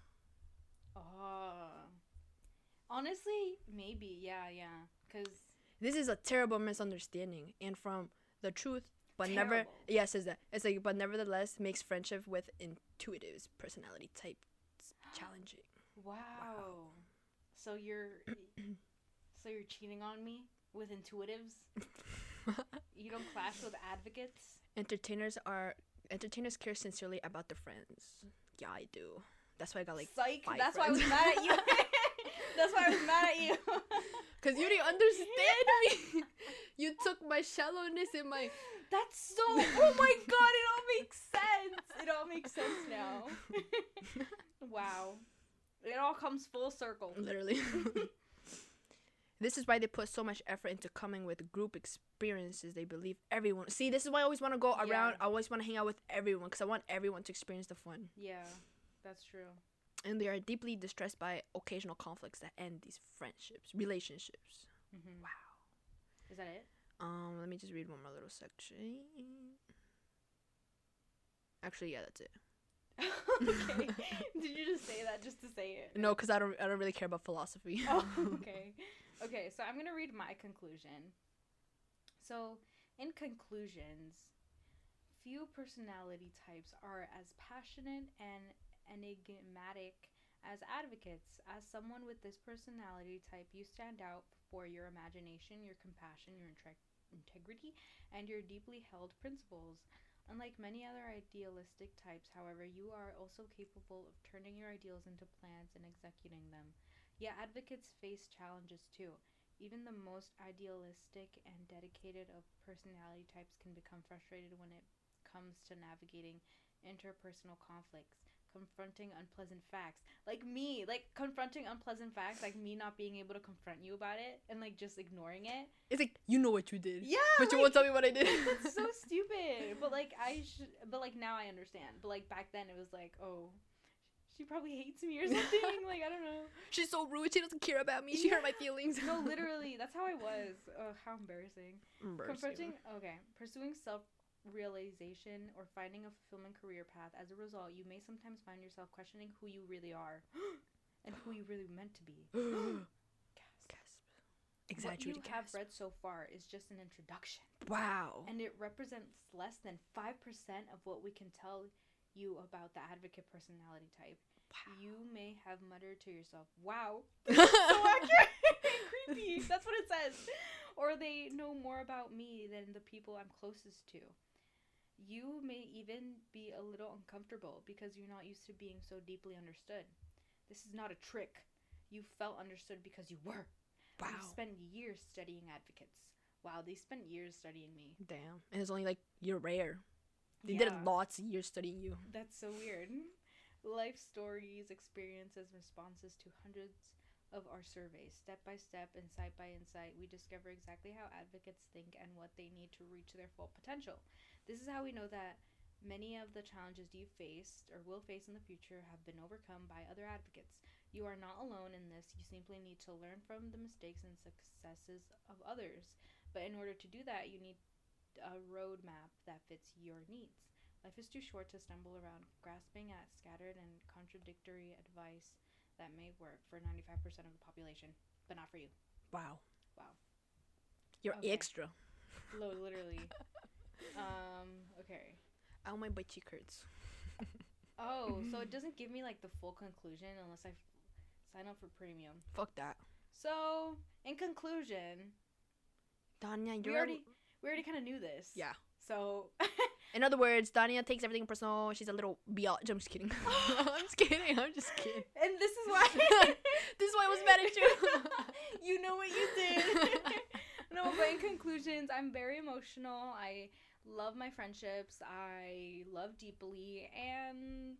Oh. Honestly, maybe. Yeah. Yeah. Cause This is a terrible misunderstanding, and from the truth, but never. Terrible. Yeah, it says that. It's like, but nevertheless, makes friendship with intuitives personality types challenging. wow. So you're. So you're cheating on me with intuitives? you don't clash with advocates? Entertainers are entertainers care sincerely about their friends. Yeah, I do. That's why I got like Psych. five That's why I was mad at you. That's why I was mad at you. Cause you didn't understand me. you took my shallowness and my That's so. Oh my god! It all makes sense. It all makes sense now. Wow. It all comes full circle. literally. this is why they put so much effort into coming with group experiences. They believe everyone. See, this is why I always want to go Yeah. around. I always want to hang out with everyone because I want everyone to experience the fun. Yeah, that's true. And they are deeply distressed by occasional conflicts that end these friendships, relationships. hmm Wow. Is that it? Um, let me just read one more little section. Actually, yeah, that's it. okay. Did you just say that just to say it? No, because I don't. I don't really care about philosophy. Oh, okay. Okay, so I'm going to read my conclusion. So, in conclusions, few personality types are as passionate and enigmatic as advocates. As someone with this personality type, you stand out for your imagination, your compassion, your intre- integrity, and your deeply held principles. Unlike many other idealistic types, however, you are also capable of turning your ideals into plans and executing them. Yet advocates face challenges too. Even the most idealistic and dedicated of personality types can become frustrated when it comes to navigating interpersonal conflicts, confronting unpleasant facts. Like me, like confronting unpleasant facts, like me not being able to confront you about it and like just ignoring it. It's like you know what you did, Yeah, but you won't tell me what I did. that's so stupid. But like I should, but like now I understand. But like back then it was like, oh, she probably hates me or something. like I don't know. She's so rude. She doesn't care about me. She hurt my feelings. No, literally, that's how I was. oh how embarrassing. Embarrassing. Confronting, okay, pursuing self realization or finding a fulfillment career path. As a result, you may sometimes find yourself questioning who you really are and who you really meant to be. Gasp. Gasp. What you have read so far is just an introduction, Wow. and it represents less than 5% of what we can tell you about the advocate personality type. You may have muttered to yourself, wow, so accurate and creepy. That's what it says. Or they know more about me than the people I'm closest to. You may even be a little uncomfortable because you're not used to being so deeply understood. This is not a trick. You felt understood because you were. wow. You've spent years studying advocates. Wow, they spent years studying me. Damn. And it's only like you're rare. They Yeah. did lots of years studying you. That's so weird. Life stories, experiences, responses to hundreds of our surveys. Step by step, insight by insight, we discover exactly how advocates think and what they need to reach their full potential. This is how we know that many of the challenges you faced or will face in the future have been overcome by other advocates. You are not alone in this. You simply need to learn from the mistakes and successes of others. But in order to do that, you need a roadmap that fits your needs. Life is too short to stumble around grasping at scattered and contradictory advice that may work for 95% of the population, but not for you. Wow. Wow. You're Okay. extra. Literally. um, okay. Ow, my butt cheek hurts. Oh, so it doesn't give me like the full conclusion unless I f- sign up for premium. Fuck that. So, in conclusion, Danya, we you're already we already kind of knew this. Yeah. So, In other words, Danya takes everything personal. She's a little biatch. I'm just kidding. I'm just kidding. I'm just kidding. and this is why This is why I was mad at you. you know what you did. no, but in conclusions, I'm very emotional. I love my friendships. I love deeply, and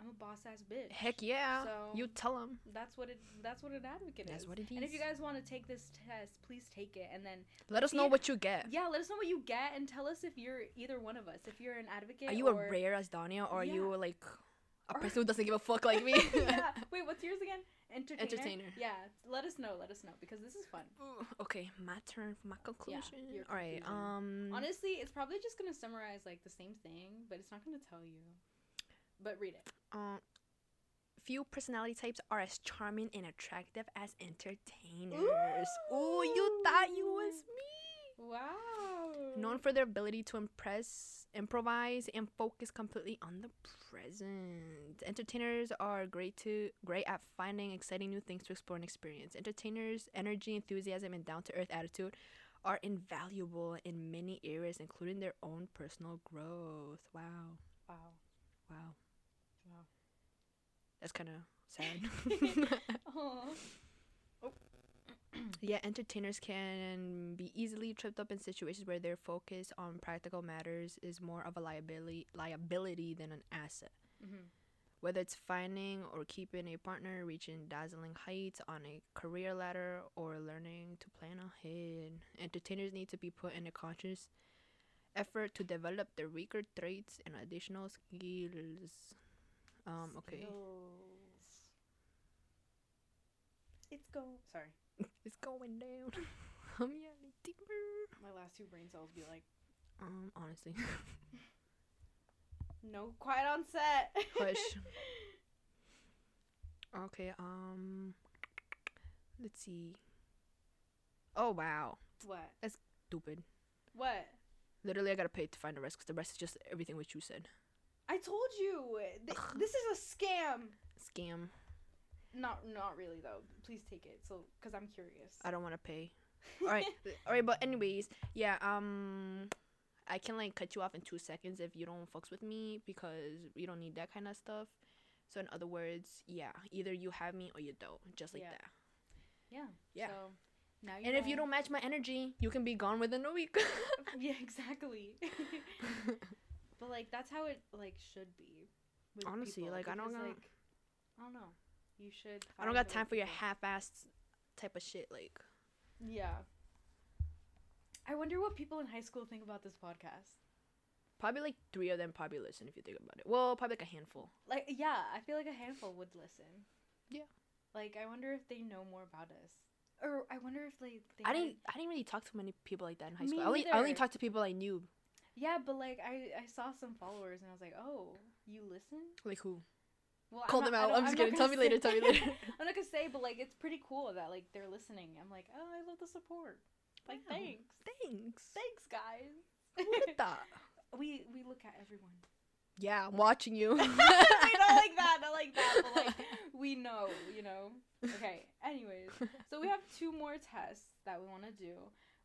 I'm a boss ass bitch. Heck yeah. So you tell them. that's what it. That's what an advocate That's is. what it is. And if you guys want to take this test, please take it, and then Let us know what you get. yeah, let us know what you get, and tell us if you're either one of us. If you're an advocate, Are you or... a rare as Danya, or are you like a person who doesn't give a fuck like me? yeah. Wait, what's yours again? Entertainer. Entertainer. Yeah. Let us know. Let us know because this is fun. Ooh, okay, my turn for my conclusion. your All right. Um. Honestly, it's probably just gonna summarize like the same thing, but it's not gonna tell you. But read it. uh, few personality types are as charming and attractive as entertainers. Ooh, you thought you was me. Wow. known for their ability to impress, improvise, and focus completely on the present. Entertainers are great to great at finding exciting new things to explore and experience. Entertainers' energy, enthusiasm, and down to earth attitude are invaluable in many areas, including their own personal growth. Wow, Wow. wow, Wow. that's kind of sad. Aw. Oh. Yeah, entertainers can be easily tripped up in situations where their focus on practical matters is more of a liability liability than an asset. Mhm. Whether it's finding or keeping a partner, reaching dazzling heights on a career ladder, or learning to plan ahead, entertainers need to be put in a conscious effort to develop their weaker traits and additional skills. Um, okay. Skills. It's go. Sorry. It's going down. I'm yelling timber. My last two brain cells be like, Um, honestly. no, quiet on set. Hush. Okay, um let's see. Oh wow. what? That's stupid. What? Literally I gotta pay to find the rest because the rest is just everything what you said. I told you. Th- this is a scam. Scam. Not, not really though. Please take it. So, cause I'm curious. I don't wanna pay. Alright. Alright, but anyways, yeah, um I can like cut you off in two seconds if you don't fucks with me because you don't need that kind of stuff. So in other words, yeah, either you have me or you don't. Just like Yeah. that. yeah. Yeah. So now you And if you don't match my energy, you can be gone within a week. yeah, exactly. but like that's how it like should be. Honestly, people, like, I don't know. like I don't know. You should. I don't got time for your half-assed type of shit. Like, Yeah. I wonder what people in high school think about this podcast. probably like three of them probably listen if you think about it. Well, probably like a handful. Like, yeah, I feel like a handful would listen. Yeah. Like, I wonder if they know more about us, or I wonder if they. they I didn't. I didn't really talk to many people like that in high school. I only, I only talked to people I knew. Yeah, but like I, I saw some followers and I was like, oh, you listen? Like who? Well, Call them out. I'm just not kidding. Tell me later. Tell me later. I'm not gonna say, but like it's pretty cool that like they're listening. I'm like, oh, I love the support. Like, Wow. thanks, Thanks. thanks, guys. Would have thought? we we look at everyone. Yeah, I'm watching you. Not like that, not like that, but like we know, you know. Okay. Anyways, so we have two more tests that we want to do.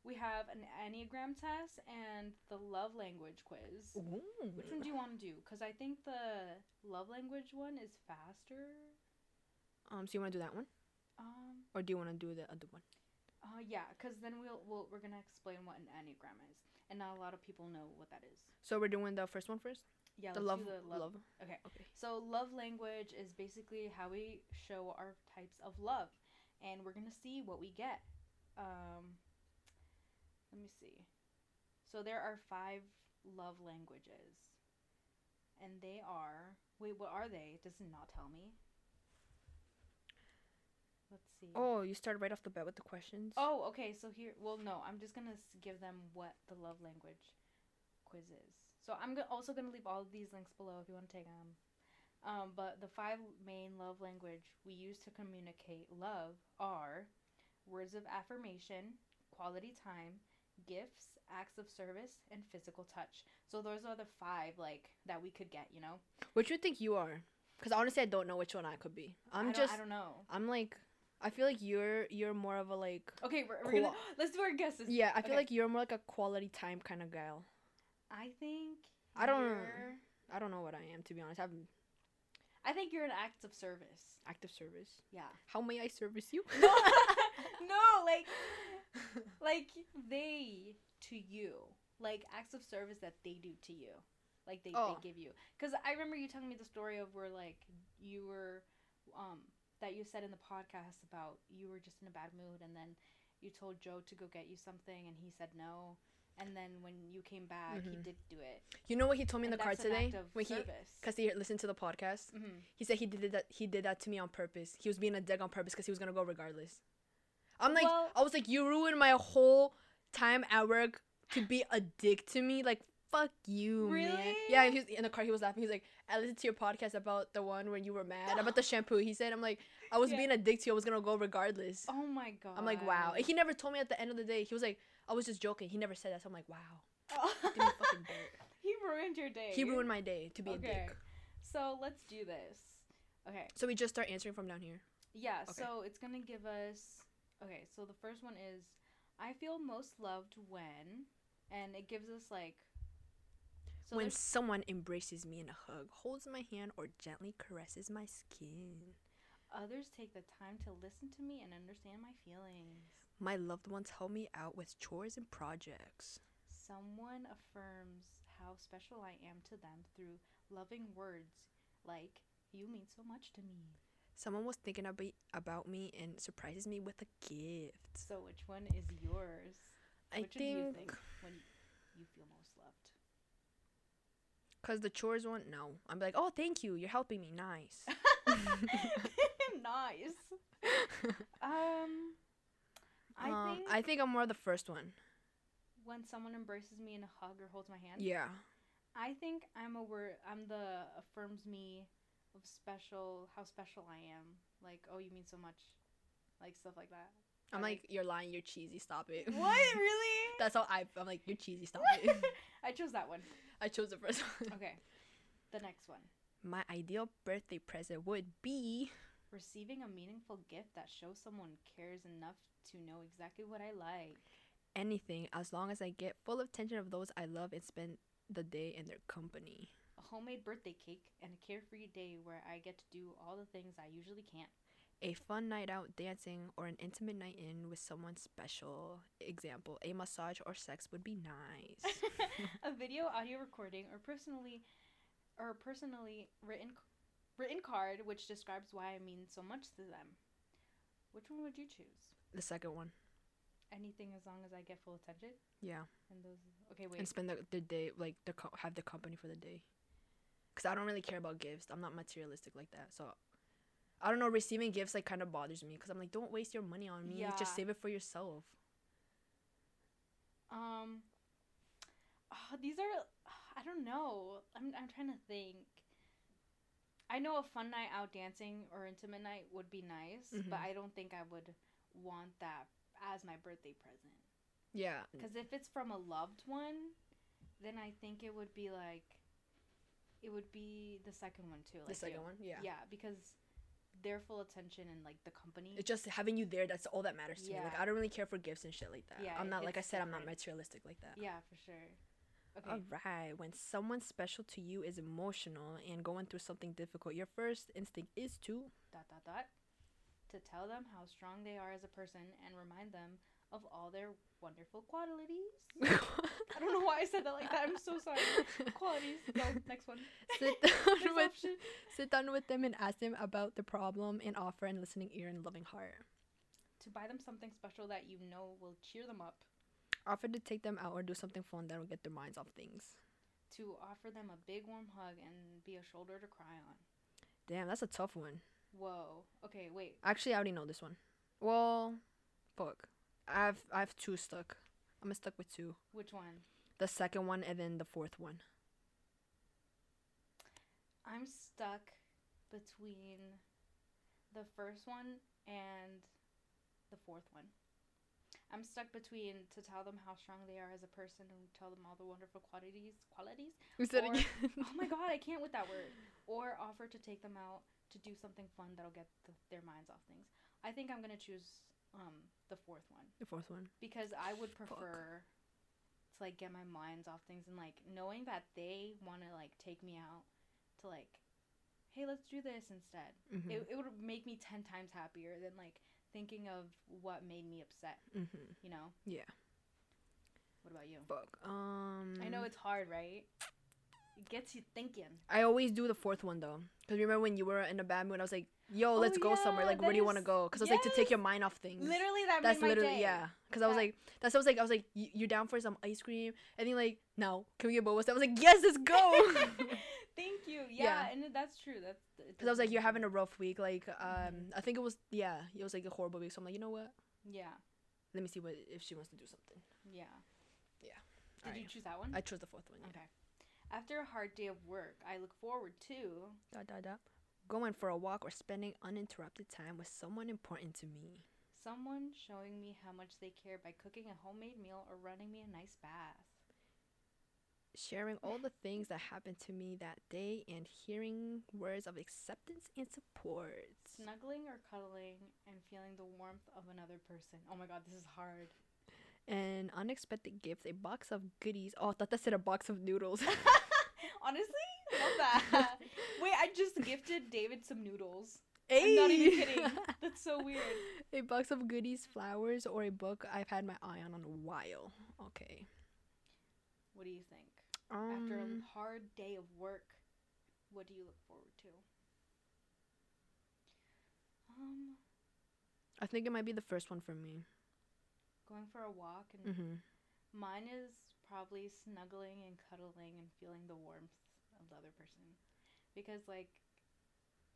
We have an Enneagram test and the love language quiz. Ooh. Which one do you want to do? Because I think the love language one is faster. Um, so you want to do that one, Um. or do you want to do the other one? Uh. Yeah. Because then we'll, we'll we're gonna explain what an enneagram is, and not a lot of people know what that is. So we're doing the first one first. Yeah. the let's love, do the love. love. Okay. Okay. So love language is basically how we show our types of love, and we're gonna see what we get. Um. Let me see. So there are five love languages, and they are. Wait, what are they? Does it not tell me? Let's see. Oh, you started right off the bat with the questions. Oh, okay. So here, well, no, I'm just gonna give them what the love language quiz is. So I'm go- also gonna leave all of these links below if you want to take them. Um, but the five main love language we use to communicate love are words of affirmation, quality time, gifts, acts of service, and physical touch. So those are the five like that we could get. You know, Which you think you are? Because honestly, I don't know which one I could be. I I'm don't- just. I don't know. I'm like. I feel like you're you're more of a like. Okay, we're, we're gonna let's do our guesses. Yeah, I feel Okay. like you're more like a quality time kind of gal. I think I don't- I don't know what I am to be honest. I'm I think you're an act of service. active service. Yeah. How may I service you? No, like, like they to you, like acts of service that they do to you, like they, Oh. they give you. Because I remember you telling me the story of where like you were, um, that you said in the podcast about you were just in a bad mood and then you told Joe to go get you something and he said no. And then when you came back, he Mhm. did do it. you know what he told me in And the car today when he because he listened to the podcast. Mhm. He said he did that. He did that to me on purpose. He was being a dick on purpose because he was gonna go regardless. I'm like, Well- I was like, you ruined my whole time at work to be a dick to me. Like, fuck you, man. Really? Yeah, he was in the car. He was laughing. He's like, I listened to your podcast about the one when you were mad about the shampoo. He said, I'm like, I was Yeah. being a dick to you. I was gonna go regardless. Oh my god. I'm like, wow. He never told me at the end of the day. He was like, I was just joking. He never said that. So I'm like, wow. Give me fucking dirt. he ruined your day. He ruined my day to be a Okay. dick. So let's do this. Okay. So we just start answering from down here. Yeah, Okay. so it's gonna give us. Okay, so the first one is I feel most loved when, and it gives us like. So when someone embraces me in a hug, holds my hand, or gently caresses my skin. others take the time to listen to me and understand my feelings. My loved ones help me out with chores and projects. Someone affirms how special I am to them through loving words like, You mean so much to me. Someone was thinking about about me and surprises me with a gift. So, which one is yours? I which one do you think think when you feel most loved? because the chores one, no, I'm like, oh, thank you, you're helping me, nice. nice. Um, I Um, think I think I'm more the first one. when someone embraces me in a hug or holds my hand, Yeah, I think I'm a word. I'm the affirms me of special, how special I am. Like, oh, you mean so much, like stuff like that. I'm I like, you're lying, you're cheesy, stop it. What really? That's how I. I'm like, you're cheesy, stop it. I chose that one. I chose the first one. Okay, the next one. My ideal birthday present would be Receiving a meaningful gift that shows someone cares enough to know exactly what I like. anything as long as I get full attention of those I love and spend the day in their company. A homemade birthday cake and a carefree day where I get to do all the things I usually can't. A fun night out dancing or an intimate night in with someone special. Example, a massage or sex would be nice. a video, audio recording, or personally, or personally written, written card which describes why I mean so much to them. Which one would you choose? the second one. Anything as long as I get full attention. Yeah. And those. Okay, wait. And spend the, the day, like, the co- have the company for the day. Because I don't really care about gifts. I'm not materialistic like that. So, I don't know, receiving gifts, like, kind of bothers me. Because I'm like, don't waste your money on me. Yeah. Just save it for yourself. Um. ah, these are. I don't know. I'm I'm trying to think. I know a fun night out dancing or intimate night would be nice, but Mhm. I don't think I would want that as my birthday present. Yeah. Because if it's from a loved one, then I think it would be like, it would be the second one too. Like the second you. one? Yeah. Yeah, because their full attention and like the company. It's just having you there. That's all that matters to me. Like I don't really care for gifts and shit like that. Yeah, I'm not like I said. I'm not materialistic like that. yeah, for sure. Okay. All right. When someone special to you is emotional and going through something difficult, your first instinct is to. dot dot dot to tell them how strong they are as a person and remind them of all their wonderful qualities. I don't know why I said that like that. I'm so sorry. Qualities. Go next one. sit Next down with option. sit down with them and ask them about the problem and offer an listening ear and loving heart. To buy them something special that you know will cheer them up. Offer to take them out or do something fun that will get their minds off things. To offer them a big warm hug and be a shoulder to cry on. Damn, that's a tough one. Whoa. Okay, wait. Actually, I already know this one. Well, fuck. I've I've two stuck. I'm stuck with two. Which one? The second one and then the fourth one. I'm stuck between the first one and the fourth one. I'm stuck between to tell them how strong they are as a person and tell them all the wonderful qualities qualities. We said Or- again. Oh my god, I can't with that word. Or offer to take them out to do something fun that'll get th their minds off things. I think I'm gonna choose um the fourth one the fourth one. because I would prefer to like get my minds off things and like knowing that they want to like take me out to like hey let's do this instead Mm-hmm. it, it would make me 10 times happier than like thinking of what made me upset mm-hmm. you know Yeah. what about you Fuck. Um. i know it's hard right it gets you thinking I always do the fourth one though, because remember when you were in a bad mood, I was like, "Yo, Oh, let's go somewhere. Like, where do you want to go?" Because I was like to take your mind off things. literally that That's literally yeah. Because I was like, that's I was like. I was like, you're down for some ice cream?" And then like, "No, can we get boba?" I was like, "Yes, let's go." thank you Yeah. yeah, and that's true that's Because I was like, "You're having a rough week." Like, um, I think it was yeah, it was like a horrible week. So I'm like, you know what? yeah Let me see what if she wants to do something. yeah Yeah. did you Alright. choose that one I chose the fourth one. Yeah. okay after a hard day of work i look forward to Dot dot dot. Going for a walk or spending uninterrupted time with someone important to me. Someone showing me how much they care by cooking a homemade meal or running me a nice bath. sharing all the things that happened to me that day and hearing words of acceptance and support. Snuggling or cuddling and feeling the warmth of another person. Oh my god, this is hard. An unexpected gift, a box of goodies. Oh, I thought that said a box of noodles. Honestly, love that. Wait, I just gifted David some noodles. I'm not even kidding. That's so weird. a box of goodies, flowers, or a book I've had my eye on in a while. Okay. What do you think? After a Um, hard day of work, what do you look forward to? Um, I think it might be the first one for me. going for a walk and Mm-hmm. mine is probably snuggling and cuddling and feeling the warmth of the other person because like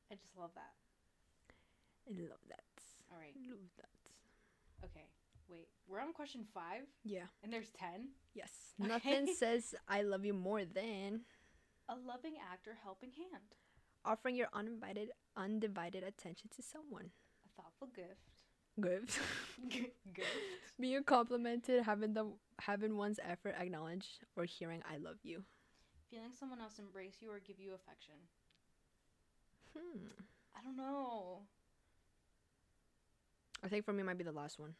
I just love that. I love that. All right. I love that. Okay. Wait. We're on question 5 Yeah. and there's 10. Yes. Okay. Nothing says I love you more than A loving act or helping hand. offering your uninvited, undivided attention to someone. A thoughtful gift. Gift. gift. Being complimented, having the having one's effort acknowledged, or hearing I love you. Feeling someone else embrace you or give you affection. Hmm. I don't know. I think for me it might be the last one.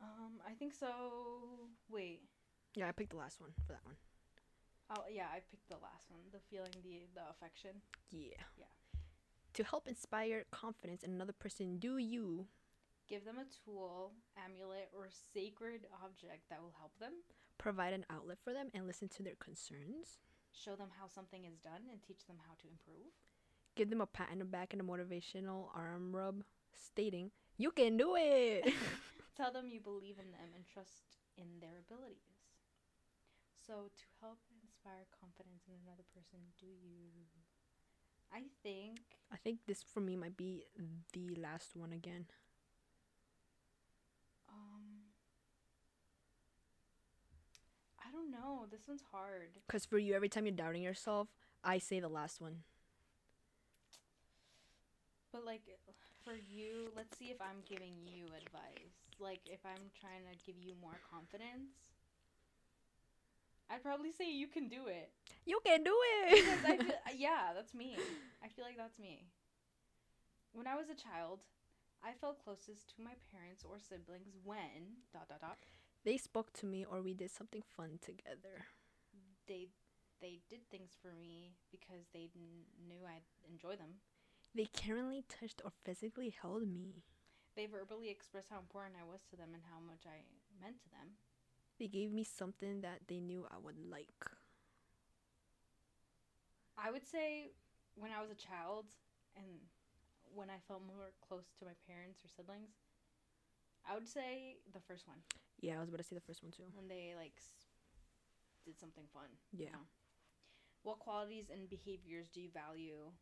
Um, I think so. Wait. Yeah, I picked the last one for that one. Oh yeah, I picked the last one. The feeling the the affection. Yeah. Yeah. To help inspire confidence in another person, do you Give them a tool, amulet, or sacred object that will help them. provide an outlet for them and listen to their concerns? Show them how something is done and teach them how to improve. Give them a pat on the back and a motivational arm rub, stating, "You can do it." Tell them you believe in them and trust in their abilities. So to help inspire confidence in another person, do you? I think I think this for me might be the last one again. um I don't know. This one's hard. Cause for you, every time you're doubting yourself, I say the last one. But like for you, let's see if I'm giving you advice. Like if I'm trying to give you more confidence, I'd probably say you can do it. You can do it. feel, yeah, that's me. I feel like that's me. When I was a child, I felt closest to my parents or siblings when dot dot dot they spoke to me, or we did something fun together. they they did things for me because they kn- knew I'd enjoy them. They caringly touched or physically held me. They verbally expressed how important I was to them and how much I meant to them. They gave me something that they knew I would like. I would say when I was a child and when I felt more close to my parents or siblings, I would say the first one Yeah, I was about to say the first one too. when they like s- did something fun. Yeah. know. What qualities and behaviors do you value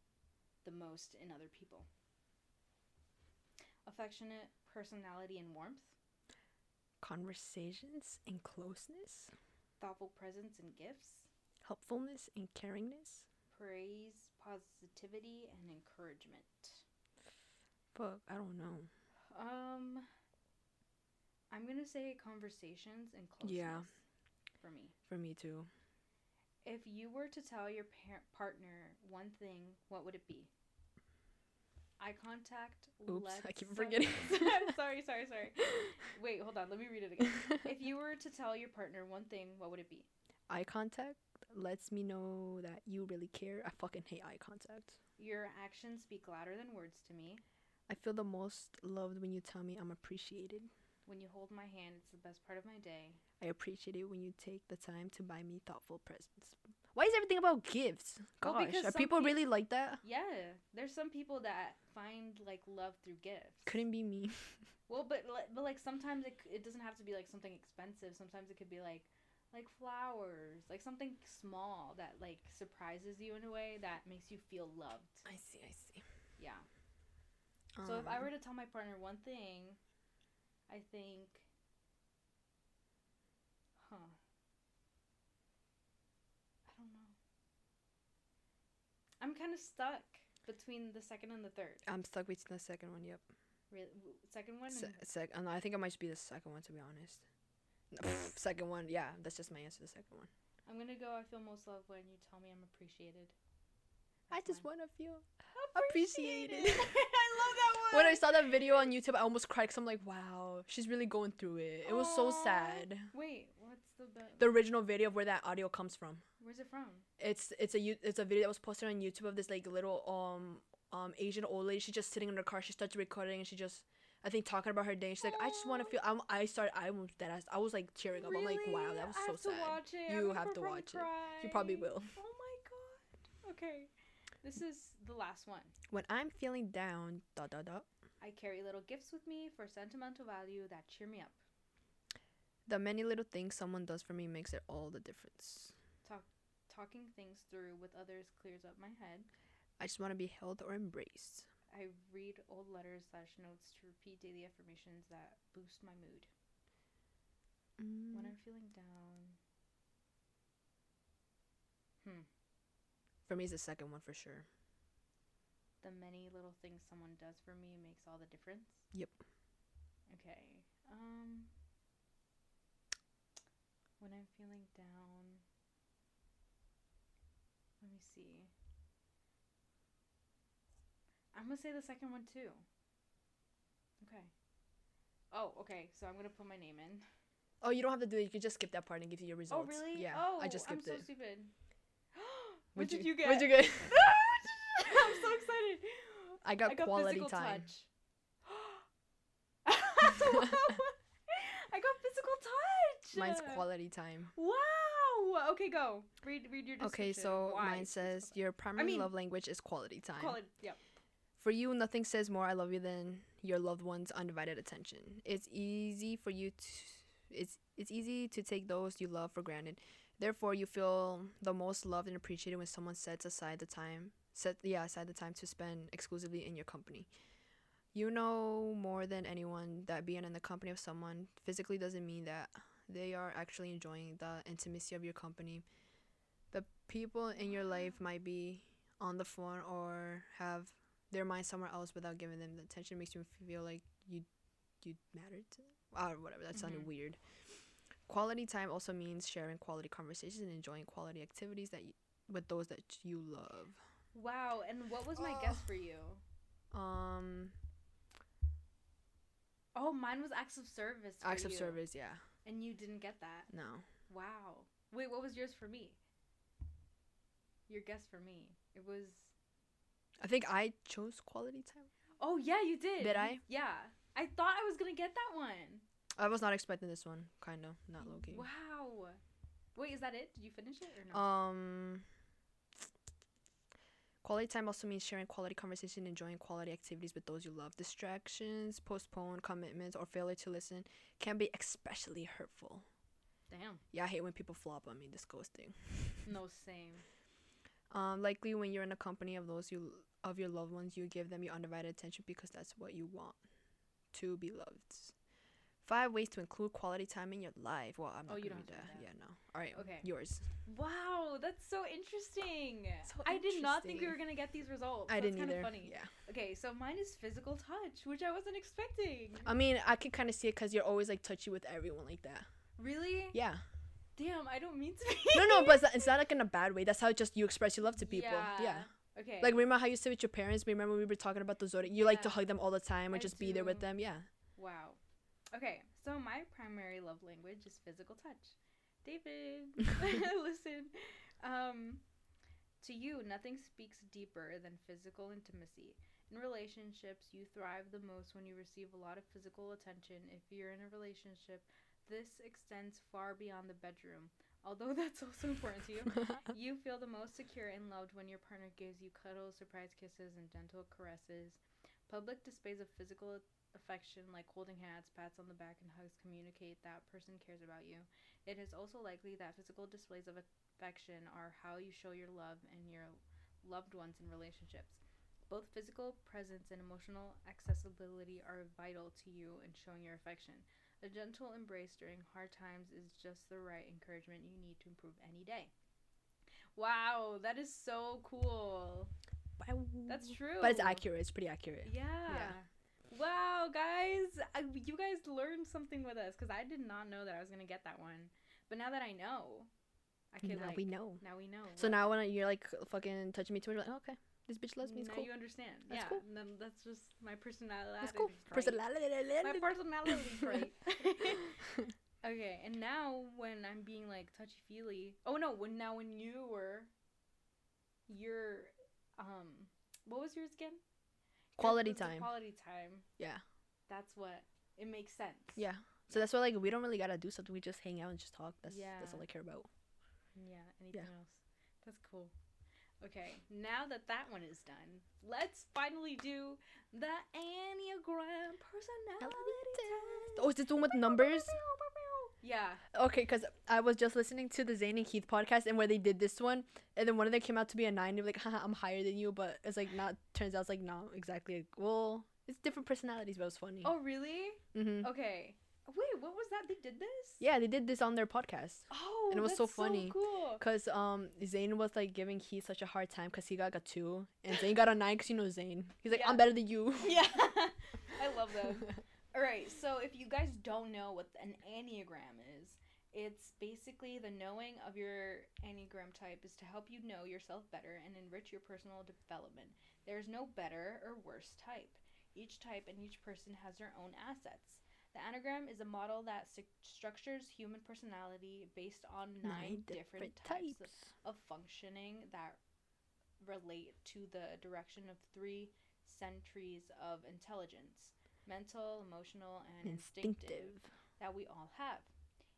the most in other people? Affectionate personality and warmth, Conversations and closeness, thoughtful presence and gifts, helpfulness and caringness. praise, positivity, and encouragement. Fuck, I don't know. Um, I'm gonna say conversations and closeness. Yeah. For me, For me too. if you were to tell your par- partner one thing, what would it be? Eye contact. Oops, lets I keep forgetting. sorry, sorry, sorry. Wait, hold on. Let me read it again. if you were to tell your partner one thing, what would it be? eye contact lets me know that you really care. I fucking hate eye contact. Your actions speak louder than words to me. I feel the most loved when you tell me I'm appreciated. When you hold my hand, it's the best part of my day. I appreciate it when you take the time to buy me thoughtful presents. Why is everything about gifts? Well, Gosh, because are people peop- really like that? Yeah, there's some people that find like love through gifts. Couldn't be me. Well, but but like sometimes it it doesn't have to be like something expensive. Sometimes it could be like like flowers, like something small that like surprises you in a way that makes you feel loved. I see, I see. Yeah. So if I Um, were to tell my partner one thing, I think huh. I don't know. I'm kind of stuck between the second and the third. I'm stuck between the second one. Yep. Really, second one Se- and sec- uh, and I think it might just be the second one to be honest. Second one, yeah, that's just my answer. The second one. I'm gonna go. I feel most loved when you tell me I'm appreciated. I just want to feel. appreciated. appreciated. I love that one. When I saw that video on YouTube, I almost cried because I'm like, wow, she's really going through it. It was so sad. Wait, what's the be- The original video of where that audio comes from. Where's it from? It's it's a it's a video that was posted on YouTube of this like little um um Asian old lady. She's just sitting in her car. She starts recording and she just I think talking about her day. She's like, I just want to feel. I'm, I started. I was dead. ass- I was like tearing up. I'm like, wow, that was I so have to sad. watch it. You have to watch it. You probably will. Oh my god. Okay. This is the last one. When I'm feeling down, dot dot dot. I carry little gifts with me for sentimental value that cheer me up. The many little things someone does for me makes it all the difference. Talking things through with others clears up my head. I just want to be held or embraced. I read old letters slash notes to repeat daily affirmations that boost my mood. Mm. When I'm feeling down. Hmm. For me, it's the second one for sure. The many little things someone does for me makes all the difference. Yep. Okay. Um. When I'm feeling down. See. I'm gonna say the second one too. Okay. Oh, okay. So I'm gonna put my name in. Oh, you don't have to do it. You can just skip that part and give you your oh, results. Oh, really? Yeah. Oh, I just skipped I'm so it. stupid. what did you, get? What did you get? I'm so excited. I got, I got quality physical time. touch. I got physical touch. Mine's quality time. Wow. Uh, okay, go. Read read your description. Okay, so Why mine says your primary mean- love language is quality time. Quality. Yep. For you, nothing says more I love you than your loved one's undivided attention. It's easy for you to it's it's easy to take those you love for granted. Therefore, you feel the most loved and appreciated when someone sets aside the time set yeah, aside the time to spend exclusively in your company. You know more than anyone that being in the company of someone physically doesn't mean that they are actually enjoying the intimacy of your company. The people in your life might be on the phone or have their mind somewhere else without giving them the attention It makes you feel like you you mattered to them. or whatever that sounded Mhm. weird quality time also means sharing quality conversations and enjoying quality activities that you, with those that you love Wow. And what was my Oh. guess for you? um Oh, mine was acts of service. Acts of service yeah And you didn't get that. no Wow. Wait, what was yours for me? Your guess for me. It was. i think i chose quality time Oh yeah, you did. Did I? Yeah. I thought I was gonna get that one. i was not expecting this one kind of not low-key Wow. Wait, is that it? Did you finish it or no? Um, quality time also means sharing quality conversation, enjoying quality activities with those you love. Distractions, postponed commitments, or failure to listen can be especially hurtful. Damn. Yeah, I hate when people flop on me. This ghosting. No, same. Um, likely when you're in a company of those you of your loved ones, you give them your undivided attention because that's what you want to be loved. Five ways to include quality time in your life. Well, I'm not Oh, you gonna don't to that. Yeah, no. All right. Okay. Yours. Wow, that's so interesting. So I did not think we were gonna get these results. I That's didn't kinda either. Funny. Yeah. Okay, so mine is physical touch, which I wasn't expecting. I mean, I can kind of see it because you're always like touchy with everyone like that. really? Yeah. Damn, I don't mean to be. No, no, but it's not, it's not like in a bad way. That's how just you express your love to people. Yeah. Yeah. Okay. Like remember how you said with your parents? Remember we were talking about the zodiac? You like to hug them all the time or I just be there with them. Yeah. Wow. Okay, so my primary love language is physical touch. David, listen. Um, to you, nothing speaks deeper than physical intimacy. In relationships, you thrive the most when you receive a lot of physical attention. If you're in a relationship, this extends far beyond the bedroom. Although that's also important to you, you feel the most secure and loved when your partner gives you cuddles, surprise kisses, and gentle caresses. Public displays of physical affection, like holding hands, pats on the back, and hugs, communicate that person cares about you. It is also likely that physical displays of affection are how you show your love and your loved ones in relationships. Both physical presence and emotional accessibility are vital to you in showing your affection. A gentle embrace during hard times is just the right encouragement you need to improve any day. Wow, that is so cool. That's true. But it's accurate. It's pretty accurate. Yeah. Wow, guys, I, you guys learned something with us because I did not know that I was gonna get that one. But now that I know, I can now like. we know. Now we know. So now when you're like fucking touching me too much, you're like, okay, this bitch loves me. It's now cool. you understand. That's yeah, cool. and then that's just my personality. That's cool. Personality. My personality trait. okay, and now when I'm being like touchy feely. Oh no, when now when you were, your, um, what was yours again? Quality time. Quality time. Yeah. That's what it makes sense. Yeah. So that's why like we don't really gotta do something. We just hang out and just talk. That's that's all I care about. Yeah, anything else? That's cool. Okay, now that that one is done, let's finally do the Enneagram personality test. Oh, is this the one with numbers? Yeah. Okay, because I was just listening to the Zane and Heath podcast and where they did this one, and then one of them came out to be a nine. They're like, Haha, I'm higher than you, but it's like not. Turns out it's like not exactly. Well, it's different personalities, but it was funny. Oh, really? hmm Okay. Wait, what was that? They did this? Yeah, they did this on their podcast. Oh, And it was so funny. cool. Cause um Zane was like giving Heath such a hard time because he got like, a two and Zane got a nine because you know Zane. He's like, Yeah. I'm better than you. Yeah, I love them. All right, so if you guys don't know what an Enneagram is, it's basically the knowing of your Enneagram type is to help you know yourself better and enrich your personal development. There is no better or worse type. Each type and each person has their own assets. The Enneagram is a model that st- structures human personality based on nine, different, types, of functioning that relate to the direction of three centuries of intelligence mental, emotional, and instinctive, Instinctive. that we all have.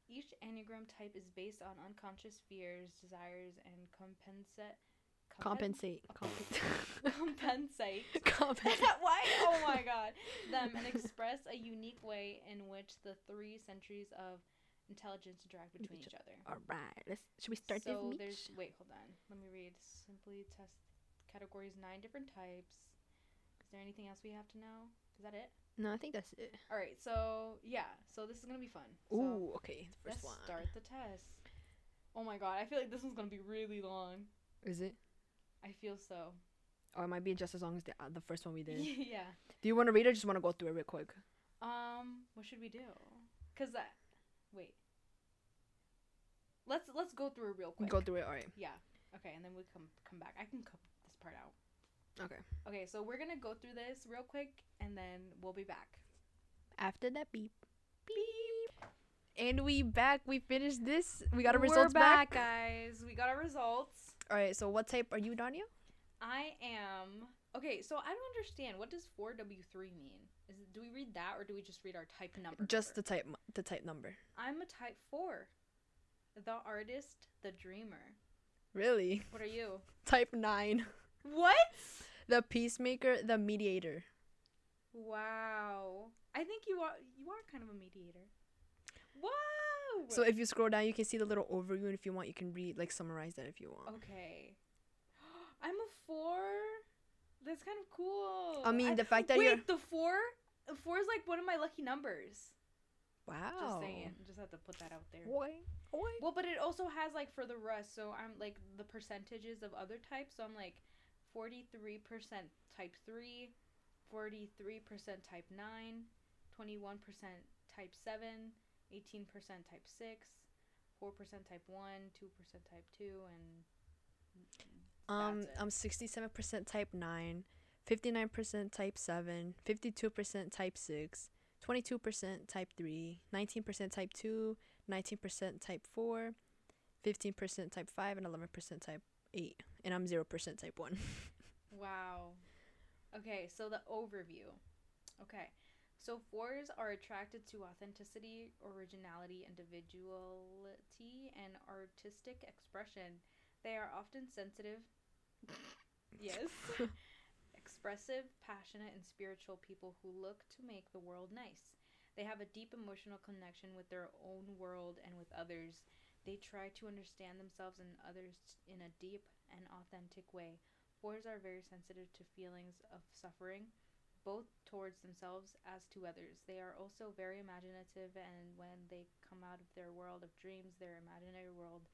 Each Enneagram type is based on unconscious fears, desires, and compensate. Compensate. Compensate. compensate. Compensate. Why? Oh my god. Them and express a unique way in which the three centuries of intelligence interact between Each each other. All right. Let's. Should we start so this? there's wait, hold on. Let me read. Simply test categories nine different types. Is there anything else we have to know? Is that it? No, I think that's it. All right. So yeah. So this is gonna be fun. So Ooh. Okay. The let's first one. start the test. Oh my god, I feel like this one's gonna be really long. Is it? I feel so. Or it might be just as long as the uh, the first one we did. yeah. Do you want to read or just want to go through it real quick? Um, what should we do? Cause that. Wait. Let's let's go through it real quick. We go through it. All right. Yeah. Okay, and then we come come back. I can cut this part out. Okay. Okay, so we're gonna go through this real quick, and then we'll be back. After that beep. Beep. And we back. We finished this. We got our We're results back. guys. We got our results. All right. So what type are you, Danya? I am okay. So I don't understand. What does four W three mean? Is it, do we read that, or do we just read our type number? Just the type. The type number. I'm a type four. The artist, the dreamer. Really? What are you? Type nine. What? The peacemaker. The mediator. Wow. I think you are you are kind of a mediator. Wow. So if you scroll down, you can see the little overview, and if you want, you can read like summarize that if you want. okay. I'm a four. That's kind of cool. I mean, the fact that wait, you're the four. The four is like one of my lucky numbers. wow. Just saying. Just have to put that out there. Boy, boy. Well, but it also has like for the rest. So I'm like the percentages of other types. So I'm like 43% type 3, 43% type 9, 21% type 7, 18% type 6, 4% type 1, 2% type 2, and Um, I'm 67% type 9, 59% type 7, 52% type 6, 22% type 3, 19% type 2, 19% type 4, 15% type 5, and 11% type 8. And I'm 0% type 1. Wow. Okay, so the overview. Okay. So fours are attracted to authenticity, originality, individuality, and artistic expression. They are often sensitive. yes. Expressive, passionate, and spiritual people who look to make the world nice. They have a deep emotional connection with their own world and with others. They try to understand themselves and others in a deep and authentic way. Fours are very sensitive to feelings of suffering, both towards themselves as to others. They are also very imaginative, and when they come out of their world of dreams, their imaginary world,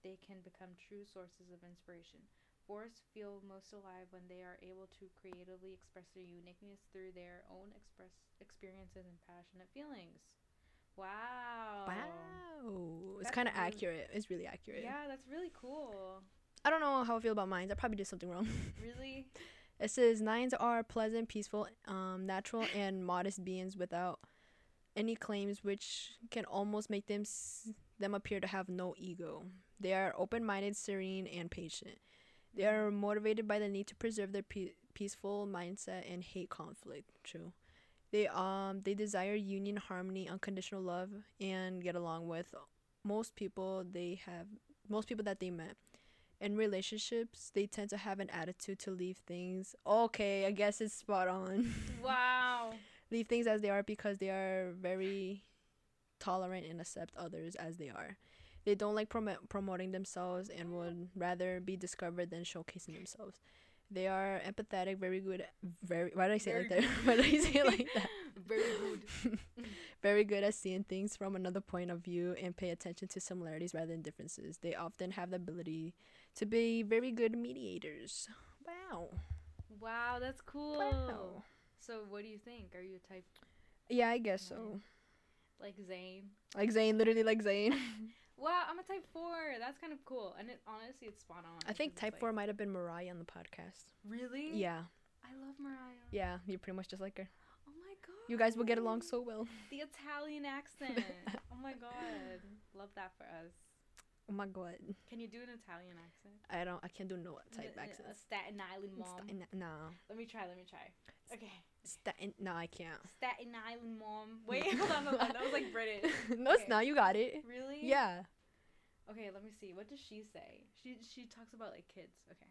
they can become true sources of inspiration. Forests feel most alive when they are able to creatively express their uniqueness through their own express experiences and passionate feelings. Wow. Wow. It's kind of really- accurate. It's really accurate. Yeah, that's really cool. I don't know how I feel about mines. I probably did something wrong. Really? It says nines are pleasant, peaceful, um, natural, and modest beings without any claims, which can almost make them s- them appear to have no ego. They are open-minded, serene, and patient. They are motivated by the need to preserve their pe- peaceful mindset and hate conflict. True. They um they desire union, harmony, unconditional love, and get along with most people they have most people that they met. In relationships, they tend to have an attitude to leave things. Okay, I guess it's spot on. Wow. leave things as they are because they are very tolerant and accept others as they are. They don't like promo- promoting themselves and would rather be discovered than showcasing themselves. They are empathetic, very good, very. Why did I say it like that? Why did I say it like that? Very good. very good at seeing things from another point of view and pay attention to similarities rather than differences. They often have the ability to be very good mediators. Wow. Wow, that's cool. Wow. So, what do you think? Are you a type Yeah, I guess so. like Zane? Like Zane, literally like Zane. Wow, I'm a type four. That's kind of cool, and it honestly, it's spot on. I think type like- four might have been Mariah on the podcast. Really? Yeah, I love Mariah. yeah, you're pretty much just like her. Oh my god. You guys will get along so well. The Italian accent. oh my god. Love that for us. Oh my god, Can you do an Italian accent? I don't, I can't do no type accent. Uh, accents. Staten Island mom. Staten, no, Let me try. Let me try. Okay. Staten, no, I can't. Staten Island mom. Wait, hold on, hold on. That was like British. no, it's not. You got it. Really? Yeah. Okay, let me see. What does she say? She she talks about like kids. Okay.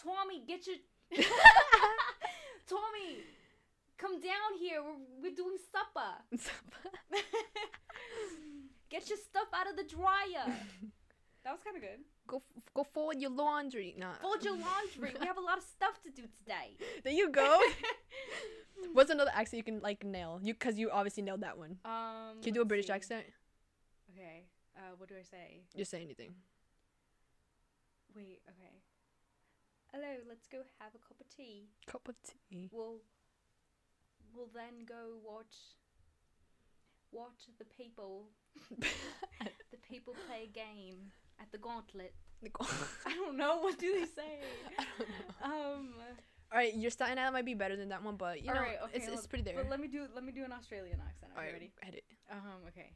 Tommy, get your Tommy, come down here. We're we're doing supper. supper. Get your stuff out of the dryer. That was kind of good. go, f- go forward your laundry. Nah. Fold your laundry. We have a lot of stuff to do today. There you go. What's another accent you can like nail? You, cause you obviously nailed that one. um. Can you do a British see. accent? Okay. Uh, what do I say? Just say anything. Wait. Okay. Hello. Let's go have a cup of tea. Cup of tea. We'll we'll then go watch watch the people the people play a game at the gauntlet. I don't know what do they say. I don't know. Um All right, your Staten Island might be better than that one, but you know, Alright, okay, it's, it's pretty there. but let me do let me do an Australian accent. Are All you right, ready? edit. Um okay.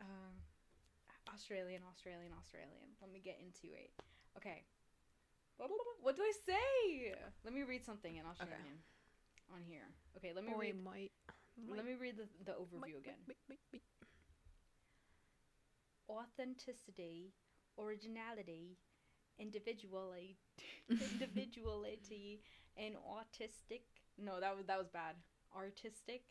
Um Australian, Australian, Australian. Let me get into it. Okay. What do I say? Let me read something in Australian on here. Okay, let me Oi, read might. Let me read the, the overview again. authenticity, originality, individuality, individuality, and autistic. No, that was that was bad. Artistic.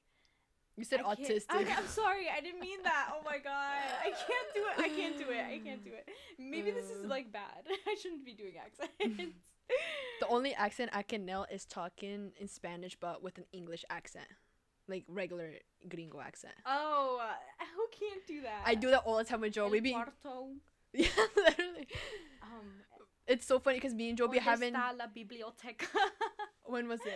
You said I autistic. I, am sorry, I didn't mean that. Oh my god, I can't do it. I can't do it. I can't do it. Maybe this is like bad. I shouldn't be doing accents. the only accent I can nail is talking in Spanish, but with an English accent, like regular gringo accent. oh, uh, who can't do that? I do that all the time with Joe. El We cuarto, yeah, literally. um, It's so funny because me and Joe be ¿Dónde having la biblioteca? when was it?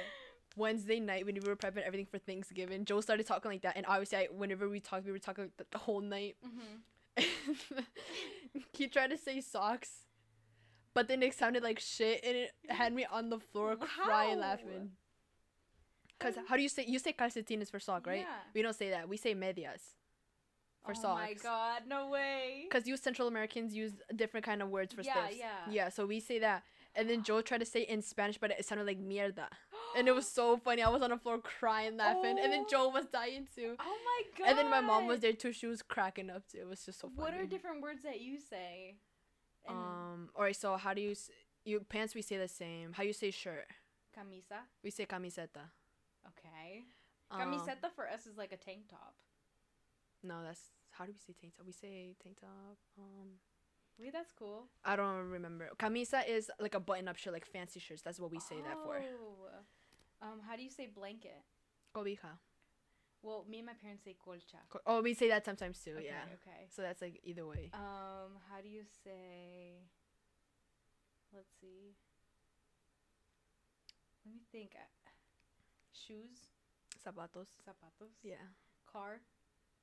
Wednesday night when we were prepping everything for Thanksgiving. Joe started talking like that, and obviously, I, whenever we talked, we were talking like the, the whole night. hmm he tried to say socks, but then it sounded like shit, and it had me on the floor crying, laughing. Cause Um, how do you say you say calcetines for sock, right? Yeah. We don't say that. We say medias for socks. oh socks. my god, no way. Cause you Central Americans use different kind of words for Yeah, stuff. yeah. Yeah. So we say that, and then Joe tried to say it in Spanish, but it sounded like mierda, and it was so funny. I was on the floor crying, laughing, and then Oh. Joe was dying too. Oh my god. And then my mom was there too. She was cracking up too. It was just so funny. What are different words that you say? And Um. All right. So how do you s- you pants? We say the same. How you say shirt? camisa. We say camiseta. Okay. Um, Camiseta for us is like a tank top. No, that's how do we say tank top? We say tank top. Um. Wait, that's cool. I don't remember. Camisa is like a button-up shirt, like fancy shirts. That's what we say that for. Oh. Um, how do you say blanket? Cobija. Well, me and my parents say colcha. Co- Oh, we say that sometimes too. Okay, Yeah. Okay. So that's like either way. Um, how do you say let's see. Let me think. Shoes, Zapatos. zapatos. Yeah. Car,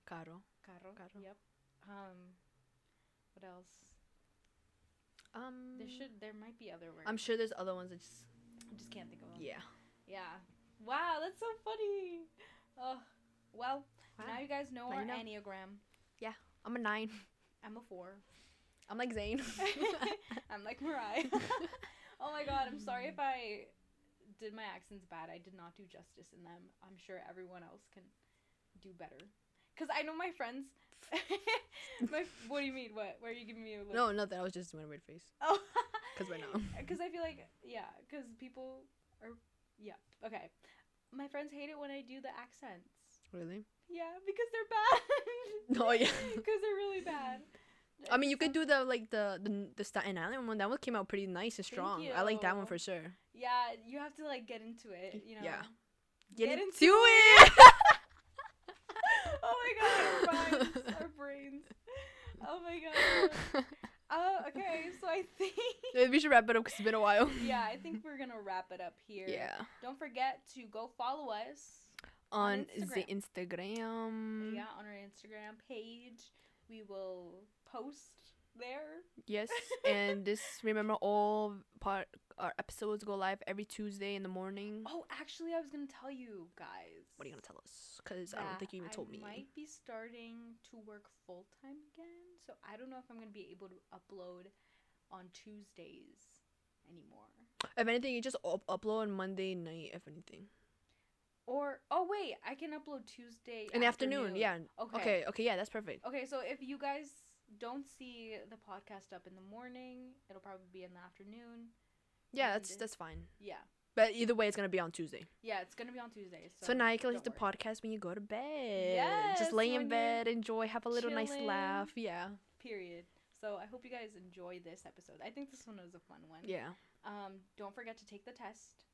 Caro. carro. Carro. Yep. Um, what else? Um. There should there might be other words. I'm sure there's other ones that just. I just can't think of them. Yeah. Yeah. Wow, that's so funny. Oh, well, Wow. now you guys know Now our you know. enneagram. Yeah, I'm a nine. I'm a four. I'm like Zane. I'm like Mariah. oh my god, I'm sorry if I did my accents bad. I did not do justice in them. I'm sure everyone else can do better. Cause I know my friends. my what do you mean? What? Where are you giving me a look? no, nothing. I was just doing a weird face. Oh. 'Cause we're not. Because I feel like yeah. Because people are yeah. Okay. My friends hate it when I do the accents. Really? Yeah, because they're bad. Oh, yeah. Because they're really bad. I mean, you could do the like the the, the Staten Island one. That one came out pretty nice and strong. I like that one for sure. Yeah, you have to like get into it. You know. Yeah. Get Get, into into it. oh my god, our minds, our brains. Oh my god. Oh, okay. So I think. we should wrap it up because it's been a while. yeah, I think we're gonna wrap it up here. Yeah. Don't forget to go follow us. On, On the Instagram. Yeah, on our Instagram page. We will post there. Yes. and this remember all part our episodes go live every Tuesday in the morning. Oh, actually, I was gonna tell you guys. What are you gonna tell us? Because I don't think you even told me. I might be starting to work full time again, so I don't know if I'm gonna be able to upload on Tuesdays anymore. If anything, you just up- upload on Monday night. If anything, Or oh wait, I can upload Tuesday in the afternoon. Yeah. Okay. Okay. Okay. Yeah, that's perfect. Okay, so if you guys don't see the podcast up in the morning, it'll probably be in the afternoon. Yeah, that's that's fine. Yeah. But either way, it's gonna be on Tuesday. Yeah, it's gonna be on Tuesday. So, So, now you can listen to podcast when you go to bed. Yes, Just lay in bed, enjoy, have a little nice laugh. Yeah. Period. So I hope you guys enjoy this episode. I think this one was a fun one. Yeah. Um, don't forget to take the test.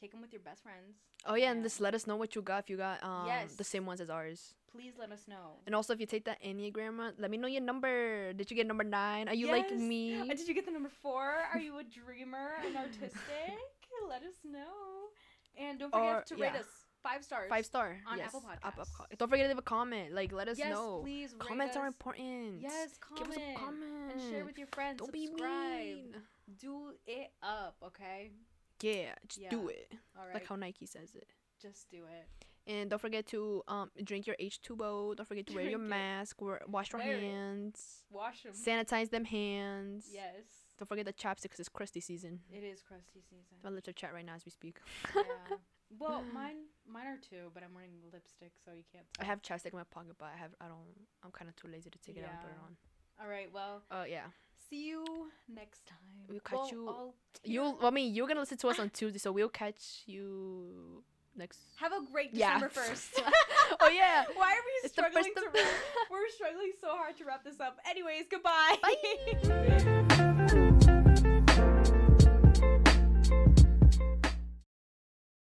Take them with your best friends. Oh yeah, and Yeah. just let us know what you got if you got um Yes. the same ones as ours. Please let us know. And also if you take that Enneagram let me know your number. Did you get number nine? Are you like me? Uh, did you get the number four? Are you a dreamer and artistic? let us know. And don't forget Or- to rate yeah. us five stars. Five star. on yes. Apple Podcasts. Don't forget to leave a comment. Like let us yes, know. please. Comments are important. Yes, Give us a comment. comment. And share with your friends. Don't be subscribe. mean. Do it up, okay? Yeah, just do it. All right. Like how Nike says it. Just do it. And don't forget to um drink your H2O. Don't forget to wear your it. mask. Wear, wash your Wear it. hands. Wash them. Sanitize them hands. Yes. Don't forget the chapstick because it's crusty season. It is crusty season. My lips are chat right now as we speak. yeah. Well, mine mine are two, but I'm wearing lipstick, so you can't. I have chapstick in my pocket, but I have I don't. I'm kind of too lazy to take it out and put it Yeah. on. All right. Well, Oh yeah. See you next time. We'll catch Well, you- I'll You. I mean, you're gonna listen to us on Tuesday, so we'll catch you next. have a great Yeah. December first. oh yeah. Why are we it's struggling to? Wrap, we're struggling so hard to wrap this up. Anyways, goodbye. Bye.